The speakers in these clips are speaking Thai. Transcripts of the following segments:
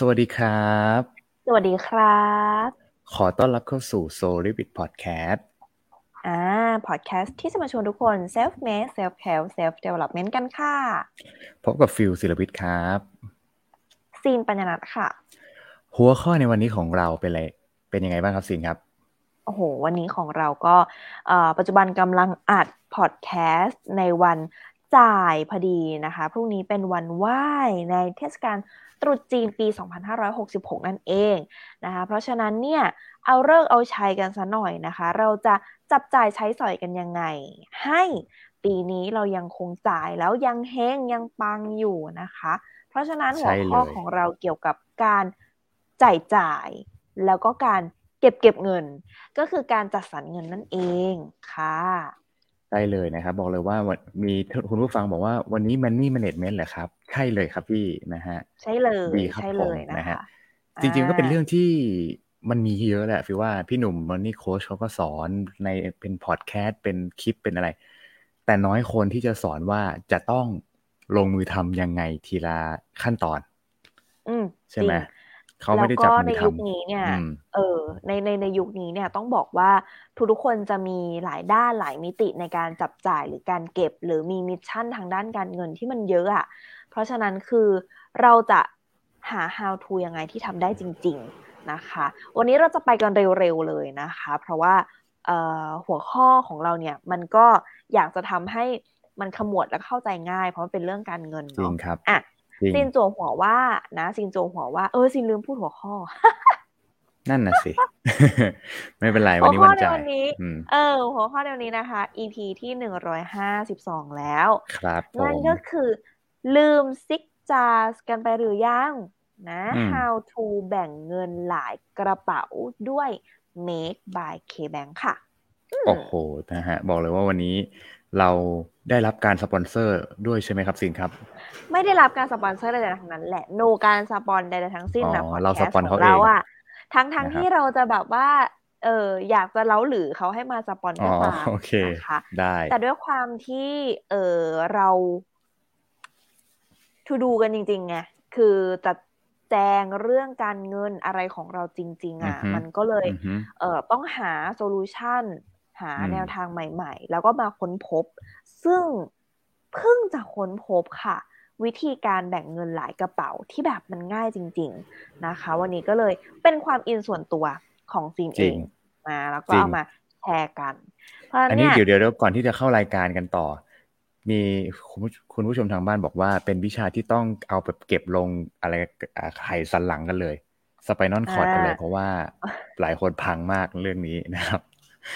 สวัสดีครับ สวัสดีครับ ขอต้อนรับเข้าสู่ Soul r i b i t Podcast อ่า พอดแคสต์ที่จะมาชวนทุกคน self made self care self development กันค่ะ พบกับฟิลศิลวิทย์ครับ ซีนปัญญนัทค่ะ หัวข้อในวันนี้ของเราเป็นอะไร เป็นยังไงบ้างครับซีนครับ โอ้โห วันนี้ของเราก็เอ่อปัจจุบันกำลังอัดพอดแคสต์ในวันจ่ายพอดีนะคะ พรุ่งนี้เป็นวันไหว้ในเทศกาล ตรุษจีนปี 2566 นั่นเองนะคะเพราะฉะนั้นเนี่ยเอาเลิกเอาชัยกันซะหน่อยนะคะ เราจะจับจ่ายใช้สอยกันยังไง ให้ปีนี้เรายังคงจ่ายแล้วยังเฮงยังปังอยู่นะคะ เพราะฉะนั้นหัวข้อของเราเกี่ยวกับการจ่ายจ่ายแล้วก็การเก็บเก็บเงิน ก็คือการจัดสรรเงินนั่นเองค่ะ ได้เลยนะครับ บอกเลยว่ามีคุณผู้ฟังบอกว่าวันนี้ Money Management เหรอครับ ใช่เลยครับพี่นะฮะใช่เลยดีครับใช่ผเลมยนะนะฮะคะจริงๆก็เป็นเรื่องที่มันมีเยอะแหละฟิวว่าพี่หนุ่มมันนี่โค้ชเขาก็สอนในเป็นพอดแคสต์เป็นคลิปเป็นอะไร แต่น้อยคนที่จะสอนว่าจะต้องลงมือทำยังไงทีละขั้นตอนอืมใช่ไหมจริง เขาไม่ได้จับแล้วก็มืในอทยุคนี้เนี่ยำอืมเออ ในในในยุคนี้เนี่ยต้องบอกว่าทุกๆคนจะมีหลายด้านหลายมิติในการจับจ่ายหรือการเก็บ หรือมี mission ทางด้านการเงินที่มันเยอะอะค่ะ เพราะฉะนั้นคือเราจะหา how to ยังไงที่ทำได้จริง ๆนะคะ วันนี้เราจะไปกันเร็วๆเลยนะคะ เพราะว่าเอ่อหัวข้อของเราเนี่ยมันก็อยากจะทำให้มันขมวดและเข้าใจง่าย เพราะมันเป็นเรื่องการเงินจริงเนาะครับอะจริง ซินโจวหัวว่านะซินโจวหัวว่าเออซินลืมพูดหัวข้อ นั่นน่ะสิ ไม่เป็นไรหัวันวนี้ข้อวันในจ่ายวันนี้อืมเออ หัวข้อในวันนี้นะคะ EP ที่หนึ่งร้อยห้าสิบสองแล้วครับผนั่นมก็คือ ลืมซิกจาสกันไปหรือยังนะอืม how to แบ่งเงินหลายกระเป๋าด้วย make by KBank ค่ะอืมโอ้โหนะฮะ บอกเลยว่าวันนี้เรา ได้รับการสปอนเซอร์ด้วยใช่ไหมครับสินครับ ไม่ได้รับการสปอนเซอร์ใดๆทั้งนั้น แหละโนการสปอนใดๆทั้งสิ้นนะอ๋อพอดเราแคสสปอนต์ขเขาองเราเองอะทั้งทั้งนะครับที่เราจะแบบว่าเอออยากจะเล้าหรือเขาให้มาสปอนอ๋ก็อตามโอเคนะคะได้แต่ด้วยความที่เออเราทูดูกันจริงๆไงคือจะแจงเรื่องการเงินอะไรของเราจริง ๆ อะอือฮึมันก็เลยอือฮึเอ่อต้องหาโซลูชันหาอืมแนวทางใหม่ ๆ แล้วก็มาค้นพบ ซึ่งเพิ่งจะค้นพบค่ะ วิธีการแบ่งเงินหลายกระเป๋าที่แบบมันง่ายจริง ๆนะคะ วันนี้ก็เลยเป็นความอินส่วนตัวของซีนจเอริงงมาแล้วก็จริงเอามาแชร์กัน เพราะฉะอันั้นนนี้เนี่ยเดี๋ยวเดี๋ยวก่อนที่จะเข้ารายการกันต่อ มีคุณผู้คุณผู้ชมทางบ้านบอกว่าเป็นวิชาที่ต้องเอาแบบเก็บลงอะไรอ่าไขสันหลังกันเลยสไปนอลคอร์ดกันเลยเพราะว่าหลายคนพังมากเรื่องนี้นะครับ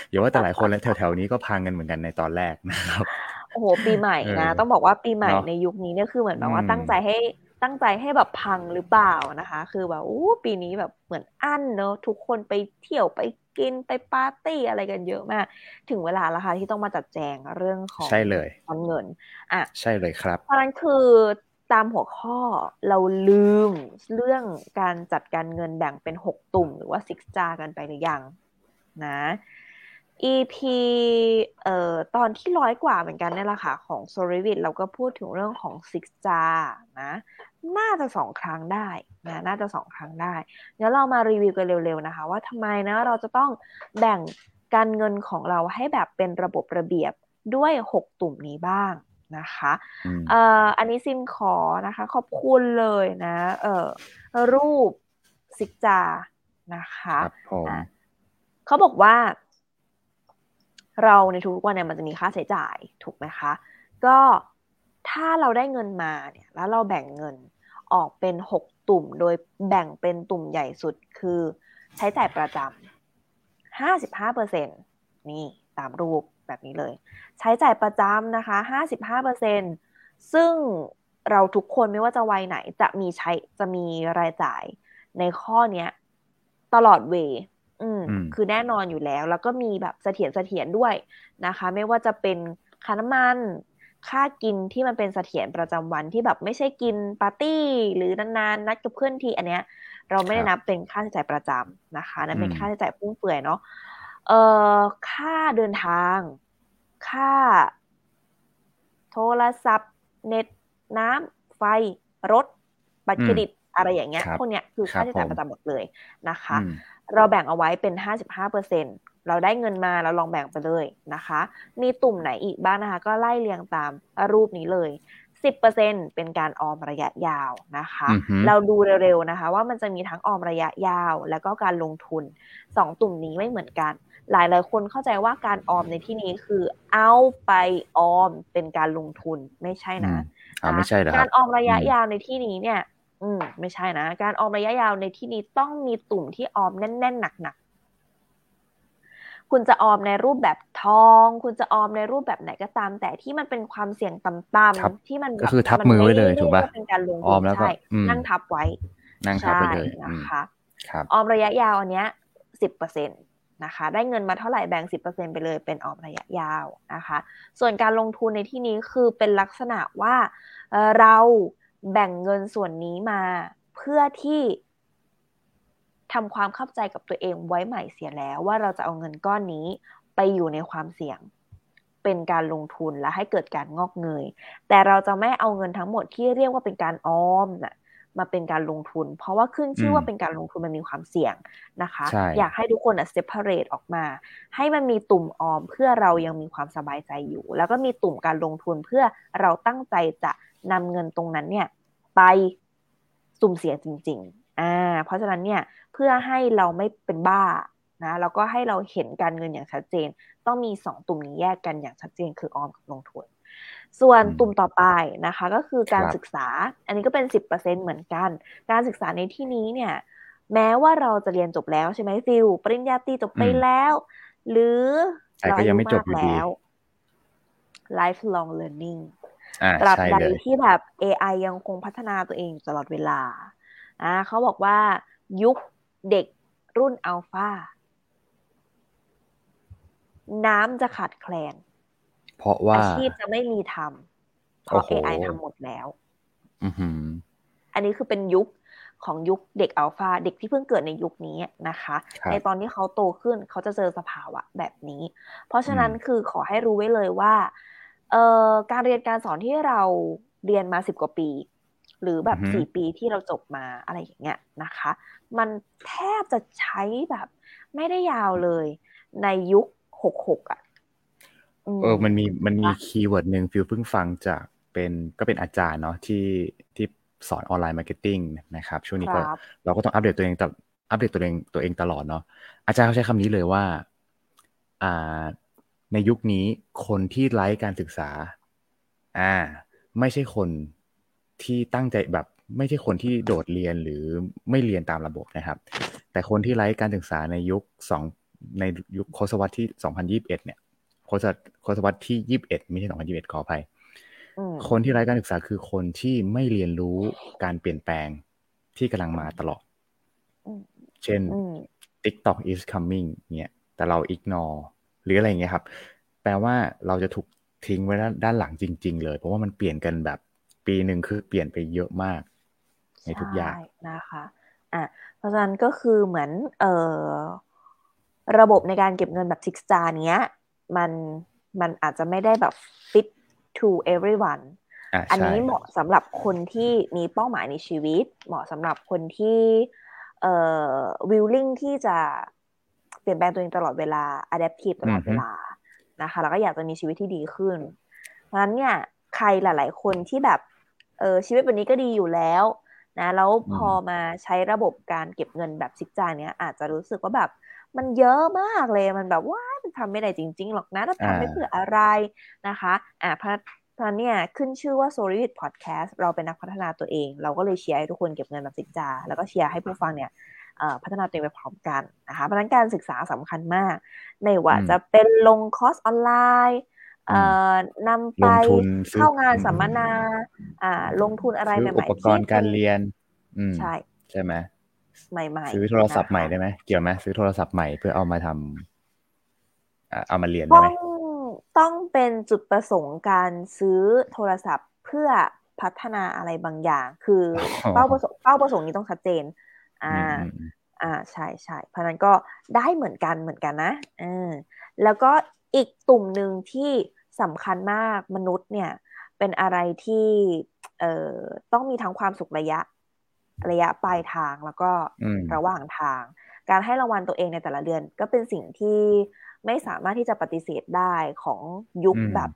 อย่าว่าแต่หลายคนแล้วแถวๆนี้ก็พังกันเหมือนกันในตอนแรกนะครับโอ้โหปีใหม่นะเออต้องบอกว่าปีใหม่เนอะในยุคนี้เนี่ยคือเหมือนแบบว่าอืมตั้งใจให้ตั้งใจให้แบบพังหรือเปล่านะคะ คือแบบอู้ปีนี้แบบเหมือนอั้นเนอะทุกคนไปเที่ยวไปกินไปปาร์ตี้อะไรกันเยอะมาก ถึงเวลาแล้วค่ะที่ต้องมาจัดแจงเรื่องของใช่เลยการเงินอะใช่เลยครับเพราะฉะนั้นคือตามหัวข้อเราลืมเรื่องการจัดการเงินแบ่งเป็นหกตุ่มหรือว่าซิกจากันไปหรือยังนะ EP เอ่อตอนที่ร้อยกว่าเหมือนกันเนี่ยแหละค่ะของ s o r i v i t เราก็พูดถึงเรื่องของ Six j a นะน่าจะสองครั้งได้นะน่าจะสองครั้งได้เดี๋ยวเรามารีวิวกันเร็วๆนะคะ ว่าทำไมนะเราจะต้องแบ่งการเงินของเราให้แบบเป็นระบบระเบียบด้วยหกตุ่มนี้บ้างนะคะอืมเอ่ออันนี้ซิมขอนะคะ ขอบคุณเลยนะเอ่อรูปซิกจานะคะครับผมอะเขาบอกว่า เราในทุกวันเนี่ยมันจะมีค่าใช้จ่ายถูกไหมคะ ก็ถ้าเราได้เงินมาเนี่ยแล้วเราแบ่งเงินออกเป็นหกตุ่ม โดยแบ่งเป็นตุ่มใหญ่สุดคือใช้จ่ายประจำห้าสิบห้าเปอร์เซ็นนี่ตามรูปแบบนี้เลย ใช้จ่ายประจำนะคะห้าสิบห้าเปอร์เซ็นซึ่งเราทุกคนไม่ว่าจะวัยไหนจะมีใช้จะมีรายจ่ายในข้อเนี้ยตลอดเว อืมอืมคือแน่นอนอยู่แล้ว แล้วก็มีแบบเสถียรเสถียรด้วยนะคะ ไม่ว่าจะเป็นค่าน้ำมันค่ากินที่มันเป็นเสถียรประจำวันที่แบบไม่ใช่กินปาร์ตี้ หรือนานๆนัดกับเพื่อนทีอันเนี้ย เราไม่ได้ครับนับเป็นค่าใช้จ่ายประจำนะคะนั่นเป็นอืมค่าใช้จ่ายฟุ่มเฟือยเนาะเอ่อค่าเดินทาง ค่า โทรศัพท์ เน็ตน้ำไฟ รถ บัตรเครดิตอะไรอย่างเงี้ยครับพวกเนี้ยคือครัค่าบใช้จ่ายผมประจำหมดเลยนะคะอืม เราแบ่งเอาไว้เป็นห้าสิบห้าเปอร์เซ็นเราได้เงินมาเราลองแบ่งไปเลยนะคะ มีตุ่มไหนอีกบ้างนะคะ ก็ไล่เรียงตามรูปนี้เลยสิบเปอร์เซ็นเป็นการออมระยะยาวนะคะอือฮึเราดูเร็วๆนะคะ ว่ามันจะมีทั้งออมระยะยาวแล้วก็การลงทุนสองตุ่มนี้ไม่เหมือนกัน หลายหลายๆคนเข้าใจว่าการออมในที่นี้คือเอาไปออมเป็นการลงทุนไม่ใช่อืนะมอ่าไม่ใช่เหรอคการับรออมระยะอืมยาวในที่นี้เนี่ย อืมไม่ใช่นะ การออมระยะยาวในที่นี้ต้องมีตุ่มที่ออมแน่น ๆ หนักๆ คุณจะออมในรูปแบบทอง คุณจะออมในรูปแบบไหนก็ตาม แต่ที่มันเป็นความเสี่ยงต่ครับำๆที่มันก็คือทับมือไว้เลยถูกปะมันไม่ได้เป็นการลงอทุอนมแล้วก็ใช่อืมนั่งทับไว้ นั่งทับไปเลยใช่อืนะมคะครับออมระยะยาวอันเนี้ยสิบเปอร์เซ็นตนะคะ ได้เงินมาเท่าไหร่แบ่งสิบเปอร์เซ็นไปเลยเป็นออมระยะยาวนะคะ ส่วนการลงทุนในที่นี้คือเป็นลักษณะว่าเอ่อเรา แบ่งเงินส่วนนี้มา เพื่อที่ทำความเข้าใจกับตัวเองไว้ใหม่เสียแล้วว่าเราจะเอาเงินก้อนนี้ไปอยู่ในความเสี่ยง เป็นการลงทุนและให้เกิดการงอกเงย แต่เราจะไม่เอาเงินทั้งหมดที่เรียกว่าเป็นการออมน่ะมาเป็นการลงทุน เพราะว่าขึ้นชื่อว่าเป็นการลงทุนมันมีความเสี่ยงนะคะใช่อยากให้ทุกคนอะ separate ออกมา ให้มันมีตุ่มออมเพื่อเรายังมีความสบายใจอยู่ แล้วก็มีตุ่มการลงทุนเพื่อเราตั้งใจจะ นำเงินตรงนั้นเนี่ยไปสุ่มเสี่ยงจริง ๆ อ่า เพราะฉะนั้นเนี่ยเพื่อให้เราไม่เป็นบ้านะแล้วก็ให้เราเห็นการเงินอย่างชัดเจน ต้องมีสองตุ่มนี้แยกกันอย่างชัดเจนคือออมกับลงทุน ส่วนอืมตุ่มต่อไปนะคะก็คือการครับศึกษา อันนี้ก็เป็นสิบเปอร์เซ็นเหมือนกัน การศึกษาในที่นี้เนี่ยแม้ว่าเราจะเรียนจบแล้วใช่ไหมฟิลปริญญาตรีจบไปอืมแล้ว หรือแต่ก็ยังไม่จบอยู่ดีเราาแล้ว lifelong learning อ่า ตราบใช่ใดเลยที่แบบ AI ยังคงพัฒนาตัวเองอยู่ตลอดเวลาอ่าเขาบอกว่ายุคเด็กรุ่นอัลฟาน้ำจะขาดแคลน เพราะว่าอาชีพจะไม่มีทำเพราะโอ้โห AI ทำหมดแล้วอือหืออันนี้คือเป็นยุคของยุคเด็กอัลฟาเด็กที่เพิ่งเกิดในยุคนี้นะคะครับในตอนที่เขาโตขึ้นเขาจะเจอสภาวะแบบนี้ เพราะฉะนั้นอืมคือขอให้รู้ไว้เลยว่า เอ่อการเรียนการสอนที่เราเรียนมาสิบกว่าปี หรือแบบสี่ปีที่เราจบมาอะไรอย่างเงี้ยนะคะ มันแทบจะใช้แบบ ไม่ได้ยาวเลยในยุคหกหกอะมเออมันมีมันมีนะ keyword หนึ่งฟิลเพิ่งฟังจากเป็นก็เป็นอาจารย์เนาะที่ที่สอน online marketing นะครับ ช่วงนี้ก็ครับเราก็ต้องอัปเดตตัวเองตลอัปเดตตัวเองตัวเองตลอดเนาะอาจารย์เขาใช้คำนี้เลยว่าอ่า ในยุคนี้คนที่ไร้การศึกษา อ่า ไม่ใช่คนที่ตั้งใจแบบ ไม่ใช่คนที่โดดเรียนหรือไม่เรียนตามระบบนะครับ แต่คนที่ไร้การศึกษาในยุคสองในยุคทศวรรษที่สองพันยี่สิบเอ็ดเนี่ยทศวรรษทศวรรษที่ยี่สิบเอ็ดไม่ใช่สองพันยี่สิบเอ็ดขออภัยอืมคนที่ไร้การศึกษาคือคนที่ไม่เรียนรู้การเปลี่ยนแปลงที่กำลังมาตลอดอืมเช่นอืม TikTok is coming เนี่ย แต่เรา ignore หรืออะไรอย่างเงี้ยครับ แปลว่าเราจะถูกทิ้งไว้ด้านด้านหลังจริง ๆ เลย เพราะว่ามันเปลี่ยนกันแบบปีหนึ่งคือเปลี่ยนไปเยอะมาก ในทุกอย่างใช่นะคะอะเพราะฉะนั้นก็คือเหมือนเอ่อระบบในการเก็บเงินแบบซิกจาเนี้ยมันมันอาจจะไม่ได้แบบ fit to everyone อะอันใช่นี้เหมาะสำหรับคนที่มีเป้าหมายในชีวิต เหมาะสำหรับคนที่เอ่อ willing ที่จะ เปลี่ยนแปลงตัวเองตลอดเวลา adaptive ตลอดเวลานะคะ แล้วก็อยากจะมีชีวิตที่ดีขึ้นเพราะฉะนั้นเนี่ยใครหลาย ๆ คนที่แบบเออชีวิตแบบนี้ก็ดีอยู่แล้วนะแล้วพอมาใช้ระบบการเก็บเงินแบบซิกจาเนี้ยอาจจะรู้สึกว่าแบบมันเยอะมากเลยมันแบบว่ามันทำไม่ได้จริง ๆ หรอกนะถ้าทำไม่เพื่ออะไรนะคะอ่าเพราะเพราะเนี่ยขึ้นชื่อว่า s o l i d Podcast เราเป็นนักพัฒนาตัวเอง เราก็เลยเชียร์ให้ทุกคนเก็บเงินแบบซิกจา แล้วก็เชียร์ให้ผู้ฟังเนี่ยเอ่อ พัฒนาตัวเองไปพร้อมกันนะคะเพราะฉะนั้นการศึกษาสำคัญมาก ไม่ว่าอืมจะเป็นลงคอร์สออนไลน์เอ่อนำไปลงทุนซื้อเข้างานสัมมนาอ่าลงทุนอะไรซื้อใหม่อุๆปกรณ์การเรียนอืมใช่ใช่ไหมใหม่ๆซื้อโทรศัพท์ใหม่นะคะได้ไหมเกี่ยวไหมซื้อโทรศัพท์ใหม่เพื่อเอามาทำอ่าเอามาเรียนได้ต้อไหมงต้องเป็นจุดประสงค์การซื้อโทรศัพท์เพื่อพัฒนาอะไรบางอย่าง คือเป้าประสงค์เป้าประสงค์นี้ต้องชัดเจน อ่าอืมอืมอืมอ่าใช่ใช่เพราะฉะนั้นก็ได้เหมือนกันเหมือนกันนะเออแล้วก็อีกตุ่มหนึ่งที่สำคัญมากมนุษย์เนี่ย เป็นอะไรที่เอ่อต้องมีทั้งความสุขระยะ ระยะปลายทางแล้วก็ระหว่างทาง การให้รางวัลตัวเองในแต่ละเดือน ก็เป็นสิ่งที่ไม่สามารถที่จะปฏิเสธได้ของยุคแบบ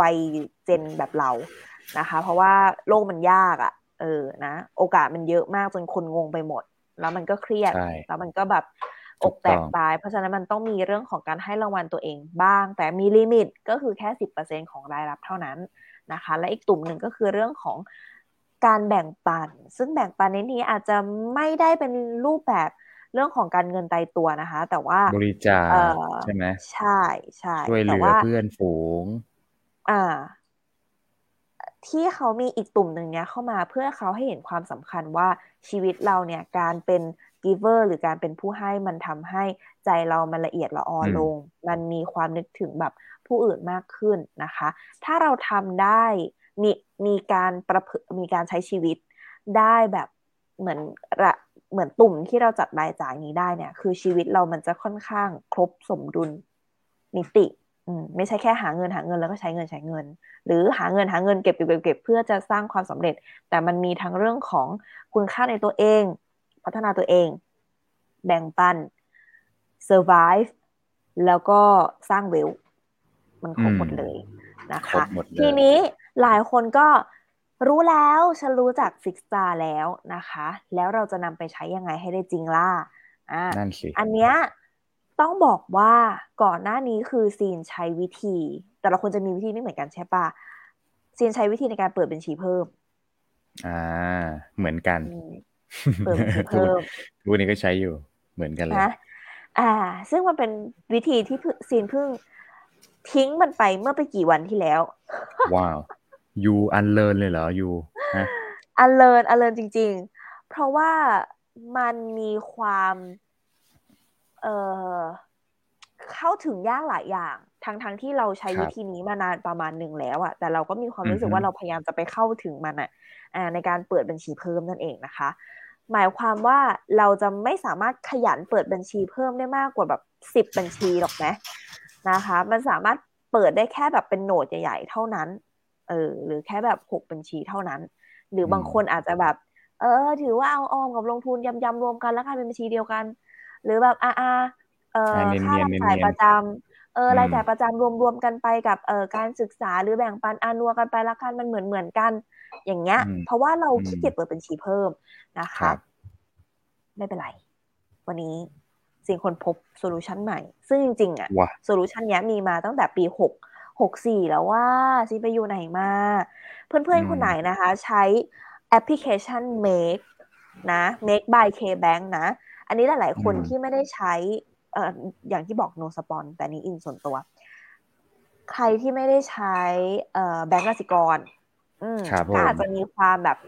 วัยเจนแบบเรานะคะ เพราะว่าโลกมันยากอะ่ะ เออนะ โอกาสมันเยอะมากจนคนงงไปหมด แล้วมันก็เครียด แล้วมันก็แบบอกแตกตาย เพราะฉะนั้นมันต้องมีเรื่องของการให้รางวัลตัวเองบ้าง แต่มีลิมิตก็คือแค่สิบเปอร์เซ็นของรายรับเท่านั้นนะคะ และอีกตุ่มหนึ่งก็คือเรื่องของการแบ่งปัน ซึ่งแบ่งปันในนี้อาจจะไม่ได้เป็นรูปแบบเรื่องของการเงินตายตัวนะคะ แต่ว่าบริจาคใช่ไหมใช่ใช่ช่วยเหลือเพื่อนฝูง อ่า ที่เขามีอีกตุ่มหนึ่งเนี้ยเข้ามาเพื่อเขาให้เห็นความสำคัญว่าชีวิตเราเนี่ยการเป็น giver หรือการเป็นผู้ให้มันทำให้ใจเรามันละเอียดละออลง มันมีความนึกถึงแบบผู้อื่นมากขึ้นนะคะ ถ้าเราทำได้มีมีการประพฤมีการใช้ชีวิตได้แบบเหมือนระเหมือนตุ่มที่เราจัดรายจ่ายนี้ได้เนี่ย คือชีวิตเรามันจะค่อนข้างครบสมดุลมิติอืม ไม่ใช่แค่หาเงินหาเงินแล้วก็ใช้เงินใช้เงิน หรือหาเงินหาเงินเก็บเก็บเก็บเก็บเพื่อจะสร้างความสำเร็จ แต่มันมีทั้งเรื่องของคุณค่าในตัวเอง พัฒนาตัวเอง แบ่งปัน survive แล้วก็สร้างเวลมันครบหมดเลยนะคะ ทีนี้หลายคนก็รู้แล้วฉันรู้จักซิกตาแล้วนะคะ แล้วเราจะนำไปใช้ยังไงให้ได้จริงล่ะอ่าอันเนี้ย ต้องบอกว่าก่อนหน้านี้คือซีนใช้วิธี แต่ละคนจะมีวิธีไม่เหมือนกันใช่ปะซีนใช้วิธีในการเปิดบัญชีเพิ่ม อ่า เหมือนกัน เปิดบัญชีเพิ่มทุกนี้ก็ใช้อยู่เหมือนกันเลยอ่า ซึ่งมันเป็นวิธีที่ซีนเพิ่งทิ้งมันไปเมื่อไปกี่วันที่แล้ว ว้าวยูอันเลินเลยเหรอยูอันเลินอันเลินจริง ๆ เพราะว่ามันมีความ เอ่อเข้าถึงยากหลายอย่างทั้งทั้งที่เราใช้วิธีนี้มานานประมาณหนึ่งแล้วอะแต่เราก็มีความรู้สึกว่าเราพยายามจะไปเข้าถึงมันอะในการเปิดบัญชีเพิ่มนั่นเองนะคะ หมายความว่าเราจะไม่สามารถขยันเปิดบัญชีเพิ่มได้มากกว่าแบบสิบบัญชีหรอกนะนะคะ มันสามารถเปิดได้แค่แบบเป็นโหนดใหญ่ๆเท่านั้นเออหรือแค่แบบหกบัญชีเท่านั้น หรือบางคนอาจจะแบบ เออ ถือว่าเอาออมกับลงทุนยำยำรวมกันแล้วกลายเป็นบัญชีเดียวกัน หรือแบบอ่าอ่าเออค่ารายจ่ายประจำเออรายจ่ายประจำรวมรวมกันไปกับเออการศึกษาหรือแบ่งปันอานัวกันไปละกันมันเหมือนเหมือนกัน อย่างเงี้ย เพราะว่าเราขี้เกียจเปิดบัญชีเพิ่มนะคะไม่เป็นไร วันนี้ซินค้นพบ solution ใหม่ ซึ่งจริงๆอะ solution นี้มีมาตั้งแต่ปีหกหกสี่แล้วว่าซินไปอยู่ไหนมา เพื่อนๆ คนไหนนะคะ ใช้แอปพลิเคชัน Make นะ Make by KBank นะ อันนี้หลาย ๆ คนที่ไม่ได้ใช้เอ่ออย่างที่บอก no spon แต่นี้อินส่วนตัว ใครที่ไม่ได้ใช้เอ่อแบงก์กสิกรก็อาจจะมีความแบบ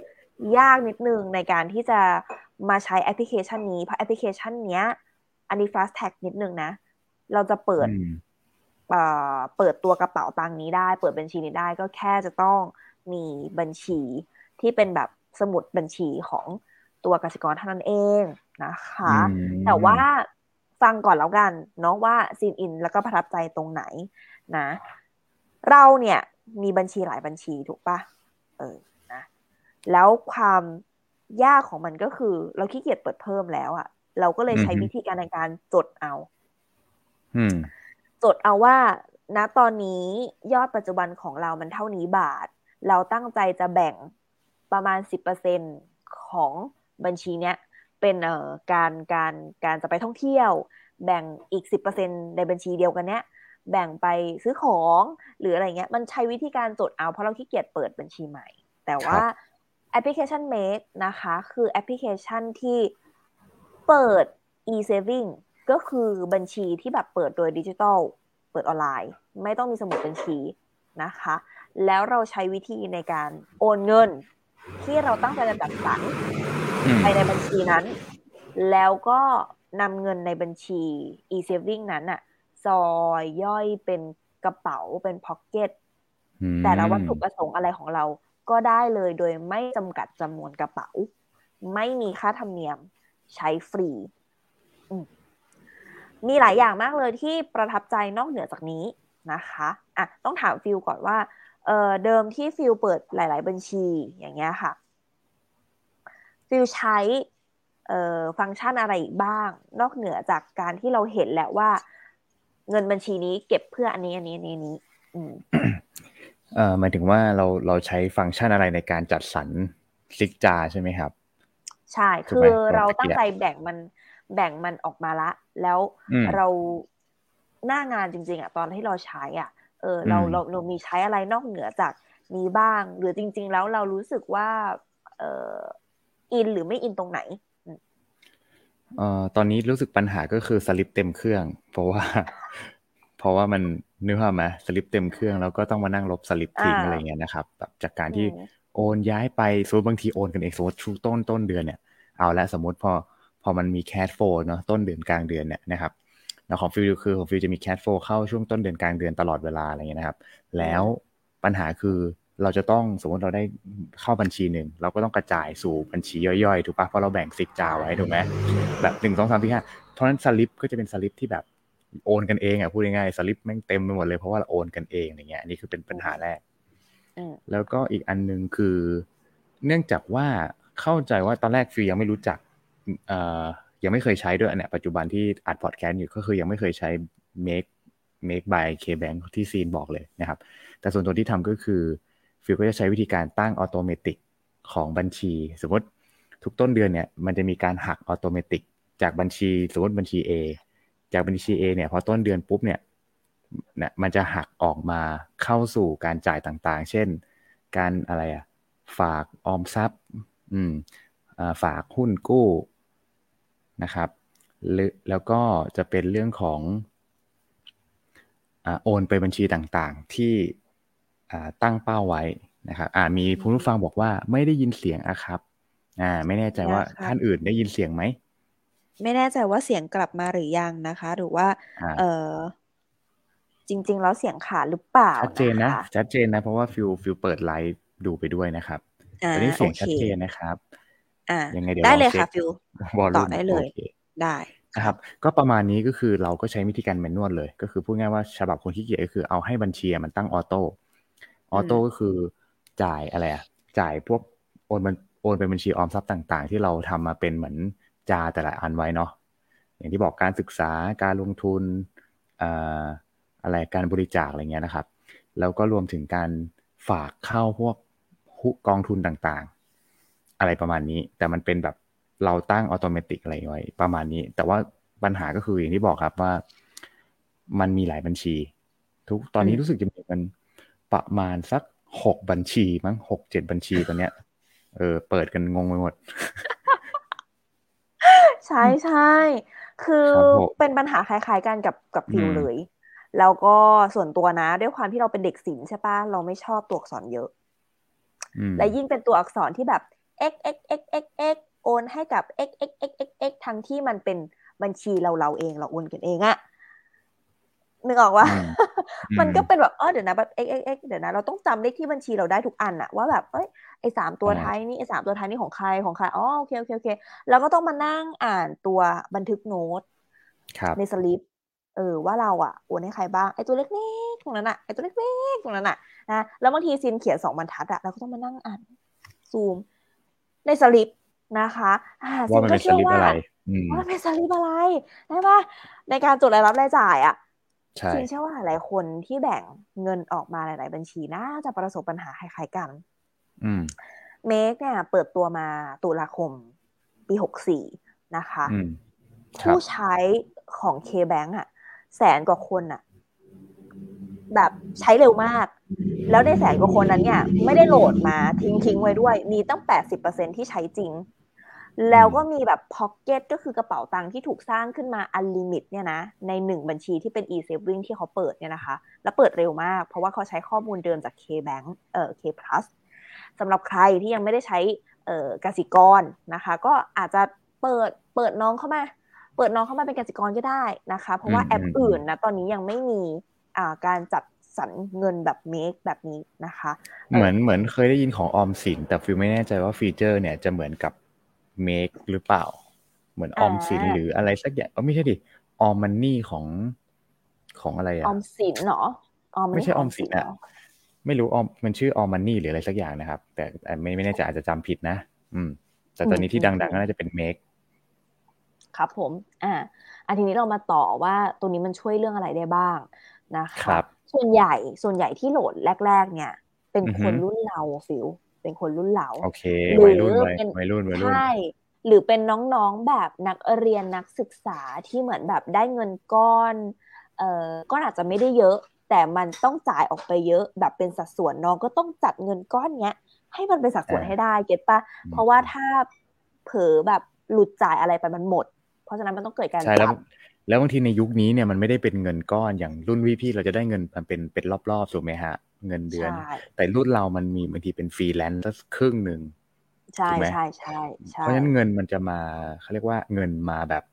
ยากนิดนึงในการที่จะมาใช้แอปพลิเคชันนี้เพราะแอปพลิเคชันเนี้ย อันนี้ fast tag นิดนึงนะ เราจะเปิดเปิดตัวกระเป๋าตังนี้ได้ เปิดบัญชีนี้ได้ก็แค่จะต้องมีบัญชีที่เป็นแบบสมุดบัญชีของ ตัวกสิกรเท่านั้นเองนะคะ แต่ว่าฟังก่อนแล้วกันเนาะว่าซีนอินแล้วก็ประทับใจตรงไหนนะ เราเนี่ยมีบัญชีหลายบัญชีถูกปะเออนะแล้วความยากของมันก็คือ เราขี้เกียจเปิดเพิ่มแล้วอะเราก็เลยใช้วิธีการในการจดเอาจดเอาว่าณตอนนี้ยอดปัจจุบันของเรามันเท่านี้บาท เราตั้งใจจะแบ่งประมาณสิบเปอร์เซ็นของ บัญชีเนี้ยเป็นเอ่อการการการจะไปท่องเที่ยว แบ่งอีกสิบเปอร์เซ็นต์ในบัญชีเดียวกันเนี้ยแบ่งไปซื้อของหรืออะไรเงี้ยมันใช้วิธีการจดเอาเพราะเราขี้เกียจเปิดบัญชีใหม่ แต่ว่าแอปพลิเคชัน Make นะคะ คือแอปพลิเคชันที่เปิด e-saving ก็คือบัญชีที่แบบเปิดโดยดิจิทัลเปิดออนไลน์ ไม่ต้องมีสมุดบัญชีนะคะ แล้วเราใช้วิธีในการโอนเงิน ที่เราตั้งใจจะจัดสรร ไปในบัญชีนั้น แล้วก็นำเงินในบัญชี e-saving นั้นอะซอยย่อยเป็นกระเป๋าเป็นพ็อกเก็ตแต่ละวัตถุประสงค์อะไรของเราก็ได้เลยโดยไม่จำกัดจำนวนกระเป๋า ไม่มีค่าธรรมเนียมใช้ฟรี มีหลายอย่างมากเลยที่ประทับใจนอกเหนือจากนี้นะคะอะต้องถามฟิลก่อนว่าเออเดิมที่ฟิลเปิดหลาย ๆ บัญชีอย่างเงี้ยค่ะ ฟิลใช้เอ่อฟังก์ชันอะไรอีกบ้าง นอกเหนือจากการที่เราเห็นแล้วว่า เงินบัญชีนี้เก็บเพื่ออันนี้อันนี้อันนี้นี้อืมเอ่อหมายถึงว่าเราเราใช้ฟังก์ชันอะไรในการจัดสรรซิกจาใช่ไหมครับ ใช่คือเราตั้งใจแบ่งมันแบ่งมันออกมาละ แล้วเราหน้างานจริง ๆอะตอนที่เราใช้อะเออเราเราเรามีใช้อะไรนอกเหนือจากนี้บ้าง หรือจริง ๆ แล้วเรารู้สึกว่า เออ อินหรือไม่อินตรงไหนเอ่อตอนนี้รู้สึกปัญหาก็คือสลิปเต็มเครื่อง เพราะว่า เพราะว่ามันนึกภาพไหมสลิปเต็มเครื่องแล้วก็ต้องมานั่งลบสลิปทิ้งอะไรเงี้ยนะครับแบบจากการที่โอนย้ายไปสมมติบางทีโอนกันเองสมมติช่วงต้นต้นเดือนเนี่ยเอาละสมมติพอพอมันมี cash flow เนาะต้นเดือนกลางเดือนเนี่ยนะครับแล้วของฟิลคือของฟิลจะมี cash flow เข้าช่วงต้นเดือนกลางเดือนตลอดเวลาอะไรเงี้ยนะครับ แล้วปัญหาคือ เราจะต้องสมมติเราได้เข้าบัญชีหนึ่งเราก็ต้องกระจายสู่บัญชีย่อยๆถูกปะเพราะเราแบ่งซิกจาไว้ถูกไหมแบบหนึ่งสองสามสี่ห้าเพราะนั้นสลิปก็จะเป็นสลิปที่แบบโอนกันเองอะพูดง่ายๆสลิปแม่งเต็มไปหมดเลยเพราะว่าเราโอนกันเองอย่างเงี้ยอันนี้คือเป็นปัญหาแรกแล้วก็อีกอันหนึ่งคือ เนื่องจากว่าเข้าใจว่าตอนแรกฟิลยังไม่รู้จักเอ่อยังไม่เคยใช้ด้วยเนี่ยปัจจุบันที่อัดพอดแคสต์อยู่ก็คือยังไม่เคยใช้ make make by KBank ที่ซีนบอกเลยนะครับ แต่ส่วนตัวที่ทำก็คือ ฟิลก็จะใช้วิธีการตั้ง automatic ของบัญชี สมมติทุกต้นเดือนเนี่ยมันจะมีการหัก automatic จากบัญชีสมมติบัญชี A จากบัญชี A เนี่ยพอต้นเดือนปุ๊บเนี่ยเนี่ยมันจะหักออกมาเข้าสู่การจ่ายต่างๆ เช่น การอะไรอะฝากออมทรัพย์อืมฝากหุ้นกู้นะครับแล้วก็จะเป็นเรื่องของโอนไปบัญชีต่างๆ ที่ ตั้งเป้าไว้นะครับอ่ามีผู้ฟังบอกว่าไม่ได้ยินเสียงอะครับอ่าไม่แน่ใจว่าท่านอื่นได้ยินเสียงไหม ไม่แน่ใจว่าเสียงกลับมาหรือยังนะคะ หรือว่า เออจริง ๆ แล้วเสียงขาดหรือเปล่าชัดเจนนะชัดเจนนะ เพราะว่าฟิลฟิลเปิดไลฟ์ดูไปด้วยนะครับตอนนี้เสียงชัดเจนนะครับ อ่ายังไงเดี๋ยวได้เลยค่ะฟิลต่อได้เลยได้นะครับ ก็ประมาณนี้ก็คือเราก็ใช้วิธีการ manual เลย ก็คือพูดง่ายว่าฉบับคนขี้เกียจก็คือเอาให้บัญชีมันตั้ง auto auto ก็คือจ่ายอะไรอะจ่ายพวกโอนมันโอนเป็นบัญชีออมทรัพย์ต่าง ๆ ที่เราทำมาเป็นเหมือนจาแต่ละอันไว้เนาะอย่างที่บอกการศึกษาการลงทุนอะไรการบริจาคอะไรเงี้ยนะครับ แล้วก็รวมถึงการฝากเข้าพวกกองทุนต่างๆ อะไรประมาณนี้ แต่มันเป็นแบบเราตั้งอัตโนมัติอะไรไว้ ประมาณนี้ แต่ว่าปัญหาก็คืออย่างที่บอกครับว่า มันมีหลายบัญชี ทุกตอนนี้รู้สึกจะมีกัน ประมาณสักหกบัญชีมั้งหกเจ็ดบัญชีตอนเนี้ย เออ เปิดกันงงไปหมด ใช่ใช่คือเป็นปัญหาคล้ายๆกันกับกับฟิวเลย แล้วก็ส่วนตัวนะด้วยความที่เราเป็นเด็กศิลป์ใช่ปะเราไม่ชอบตัวอักษรเยอะ และยิ่งเป็นตัวอักษรที่แบบ x x x x x โอนให้กับ x x x x x ทั้งที่มันเป็นบัญชีเราเราเองเราโอนกันเองอะ นึกออกว่า มันก็เป็นแบบเออเดี๋ยวนะแบบเอ็กเอ็กเอ็กเดี๋ยวนะเราต้องจำเลขที่บัญชีเราได้ทุกอันอะว่าแบบเอ้ยไอ้สามตัวท้ายนี่ไอ้สามตัวท้ายนี่ของใครของใครอ๋อโอเคโอเคโอเคแล้วก็ต้องมานั่งอ่านตัวบันทึกโน้ตในสลิปเออว่าเราอะโอนให้ใครบ้างไอ้ตัวเล็กๆตรงนั้นอะไอ้ตัวเล็กๆตรงนั้นอะนะแล้วบางทีซินเขียนสองบรรทัดอะเราก็ต้องมานั่งอ่านซูม ในสลิปนะคะอ่าซินก็เชื่อว่าว่าเป็นสลิปอะไรได้ปะในการจดรายรับรายจ่ายอะ จริงเชื่อว่าหลายคนที่แบ่งเงินออกมาหลาย ๆ บัญชีน่าจะประสบปัญหาคล้ายๆกันเมกเนี่ยเปิดตัวมาตุลาคม ปีหกสี่นะคะผู้ใช้ของ K-Bank อะ แสนกว่าคนอะ แบบใช้เร็วมาก แล้วในแสนกว่าคนนั้นเนี่ย ไม่ได้โหลดมาทิ้งทิ้งไว้ด้วย มีตั้งแปดสิบเปอร์เซ็นที่ใช้จริง แล้วก็มีแบบ pocket ก็คือกระเป๋าตังค์ที่ถูกสร้างขึ้นมา unlimit เนี่ยนะ ในหนึ่งบัญชีที่เป็น e-saving ที่เขาเปิดเนี่ยนะคะ แล้วเปิดเร็วมาก เพราะว่าเขาใช้ข้อมูลเดิมจาก K-Bank เอ่อ K Plus สำหรับใครที่ยังไม่ได้ใช้เอ่อกสิกรนะคะ ก็อาจจะเปิดเปิดน้องเข้ามา เปิดน้องเข้ามาเป็นกสิกรก็ได้นะคะ เพราะว่าแอปอื่นนะตอนนี้ยังไม่มีอ่าการจัดสรรเงินแบบ Make แบบนี้นะคะ เหมือนเหมือนเคยได้ยินของออมสินแต่ฟิลไม่แน่ใจว่าฟีเจอร์เนี่ยจะเหมือนกับ เมคหรือเปล่า เหมือนออมสินหรืออะไรสักอย่างไม่ใช่ดิออมมันนี่ของของอะไรอะออมสินเหรอไม่ใช่ออมสินอะไม่รู้ออมมันชื่อออมมันนี่หรืออะไรสักอย่างนะครับ แต่ไม่ไม่แน่ใจอาจจะจำผิดนะ อืม แต่ตอนนี้ที่ดังๆก็น่าจะเป็นเมกครับผม อ่าอันทีนี้เรามาต่อว่าตัวนี้มันช่วยเรื่องอะไรได้บ้างนะคะส่วนใหญ่ส่วนใหญ่ที่โหลดแรก ๆ เนี่ย เป็นคนรุ่นเราฟิล เป็นคนรุ่นเราโอเควัยรุ่นวัยรุ่นวัยรุ่นใช่หรือเป็นน้องๆแบบนักเรียนนักศึกษาที่เหมือนแบบได้เงินก้อนเอ่อก็อาจจะไม่ได้เยอะ แต่มันต้องจ่ายออกไปเยอะ แบบเป็นสัดส่วนน้องก็ต้องจัดเงินก้อนเนี้ย ให้มันเป็นสัดส่วนให้ได้เก็ตปะเพราะว่าถ้าเผลอแบบหลุดจ่ายอะไรไปมันหมด เพราะฉะนั้นมันต้องเกิดการใช่แล้วแล้วบางทีในยุคนี้เนี่ยมันไม่ได้เป็นเงินก้อนอย่างรุ่นพี่พี่เราจะได้เงินมันเป็นเป็นรอบๆถูกไหมฮะ เงินเดือน แต่รุ่นเรามันมีบางทีเป็นฟรีแลนซ์สักครึ่งหนึ่งใช่ใช่ใช่เพราะฉะนั้นเงินมันจะมาเขาเรียกว่าเงินมาแบบ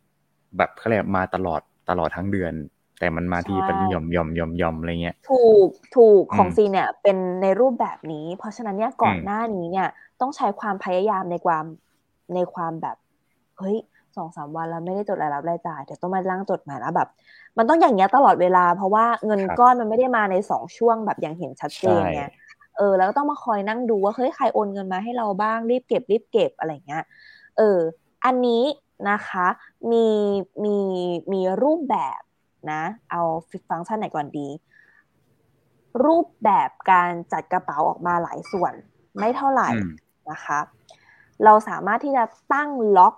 แบบเขาเรียกมาตลอดตลอดทั้งเดือน แต่มันมาทีเป็นย่อมย่อมย่อมย่อมอะไรเงี้ยถูกถูกของซีเนี่ย เป็นในรูปแบบนี้ เพราะฉะนั้นเนี่ยก่อนหน้านี้เนี่ย ต้องใช้ความพยายามในความในความแบบ เฮ้ย สองสามวันแล้วไม่ได้จดรายรับรายจ่ายเดี๋ยวต้องมาล่างจดใหม่แล้วแบบ มันต้องอย่างเงี้ยตลอดเวลา เพราะว่าเงินก้อนมันไม่ได้มาในสองช่วงแบบอย่างเห็นชัดเจนไงเออแล้วก็ต้องมาคอยนั่งดูว่าเฮ้ยใครโอนเงินมาให้เราบ้างรีบเก็บรีบเก็บอะไรเงี้ยเออ อันนี้นะคะมีมีมีรูปแบบนะ เอาฟังก์ชันไหนก่อนดี รูปแบบการจัดกระเป๋าออกมาหลายส่วนไม่เท่าไหร่นะคะ เราสามารถที่จะตั้งล็อก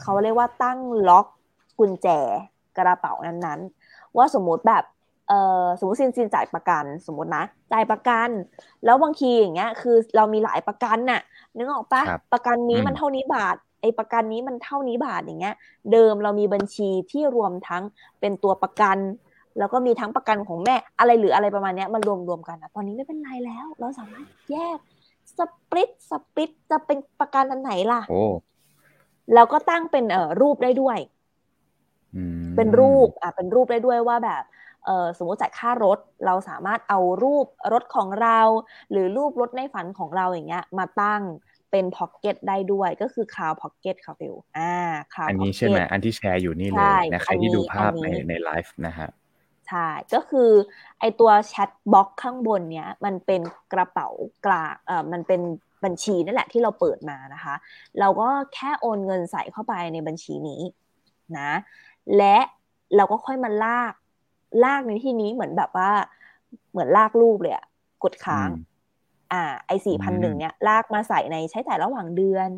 เขาเรียกว่าตั้งล็อกกุญแจกระเป๋านั้นๆ ว่าสมมติแบบเออสมมติซินซินจ่ายประกัน สมมตินะจ่ายประกัน แล้วบางทีอย่างเงี้ย คือเรามีหลายประกันน่ะนึกออกปะประกันนี้มันเท่านี้บาทไอ้ประกันนี้มันเท่านี้บาทอย่างเงี้ย เดิมเรามีบัญชีที่รวมทั้งเป็นตัวประกัน แล้วก็มีทั้งประกันของแม่อะไรหรืออะไรประมาณนี้มันรวมรวมกันนะตอนนี้ไม่เป็นไรแล้ว เราสามารถแยก split split จะเป็นประกันอันไหนล่ะโอ้ แล้วก็ตั้งเป็นเอ่อรูปได้ด้วยเป็นรูปอะเป็นรูปได้ด้วยว่าแบบเออสมมติจ่ายค่ารถเราสามารถเอารูปรถของเรา หรือรูปรถในฝันของเราอย่างเงี้ย มาตั้งเป็น pocket ได้ด้วยก็คือ Cloud Pocket ค่ะฟิลอ่าคาวอันนี้ใช่ไหมอันที่แชร์อยู่นี่เลยนะใครที่ดูภาพในในไลฟ์นะฮะใช่ ก็คือไอตัวแชทบ็อกข้างบนเนี้ยมันเป็นกระเป๋ากลางเอ่อมันเป็นบัญชีนั่นแหละที่เราเปิดมานะคะ เราก็แค่โอนเงินใส่เข้าไปในบัญชีนี้นะ และเราก็ค่อยมาลากลากในที่นี้เหมือนแบบว่า เหมือนลากรูปเลยอะกดค้าง อ่าไอสี่พันหนึ่งเนี่ยลากมาใส่ในใช้จ่ายระหว่างเดือน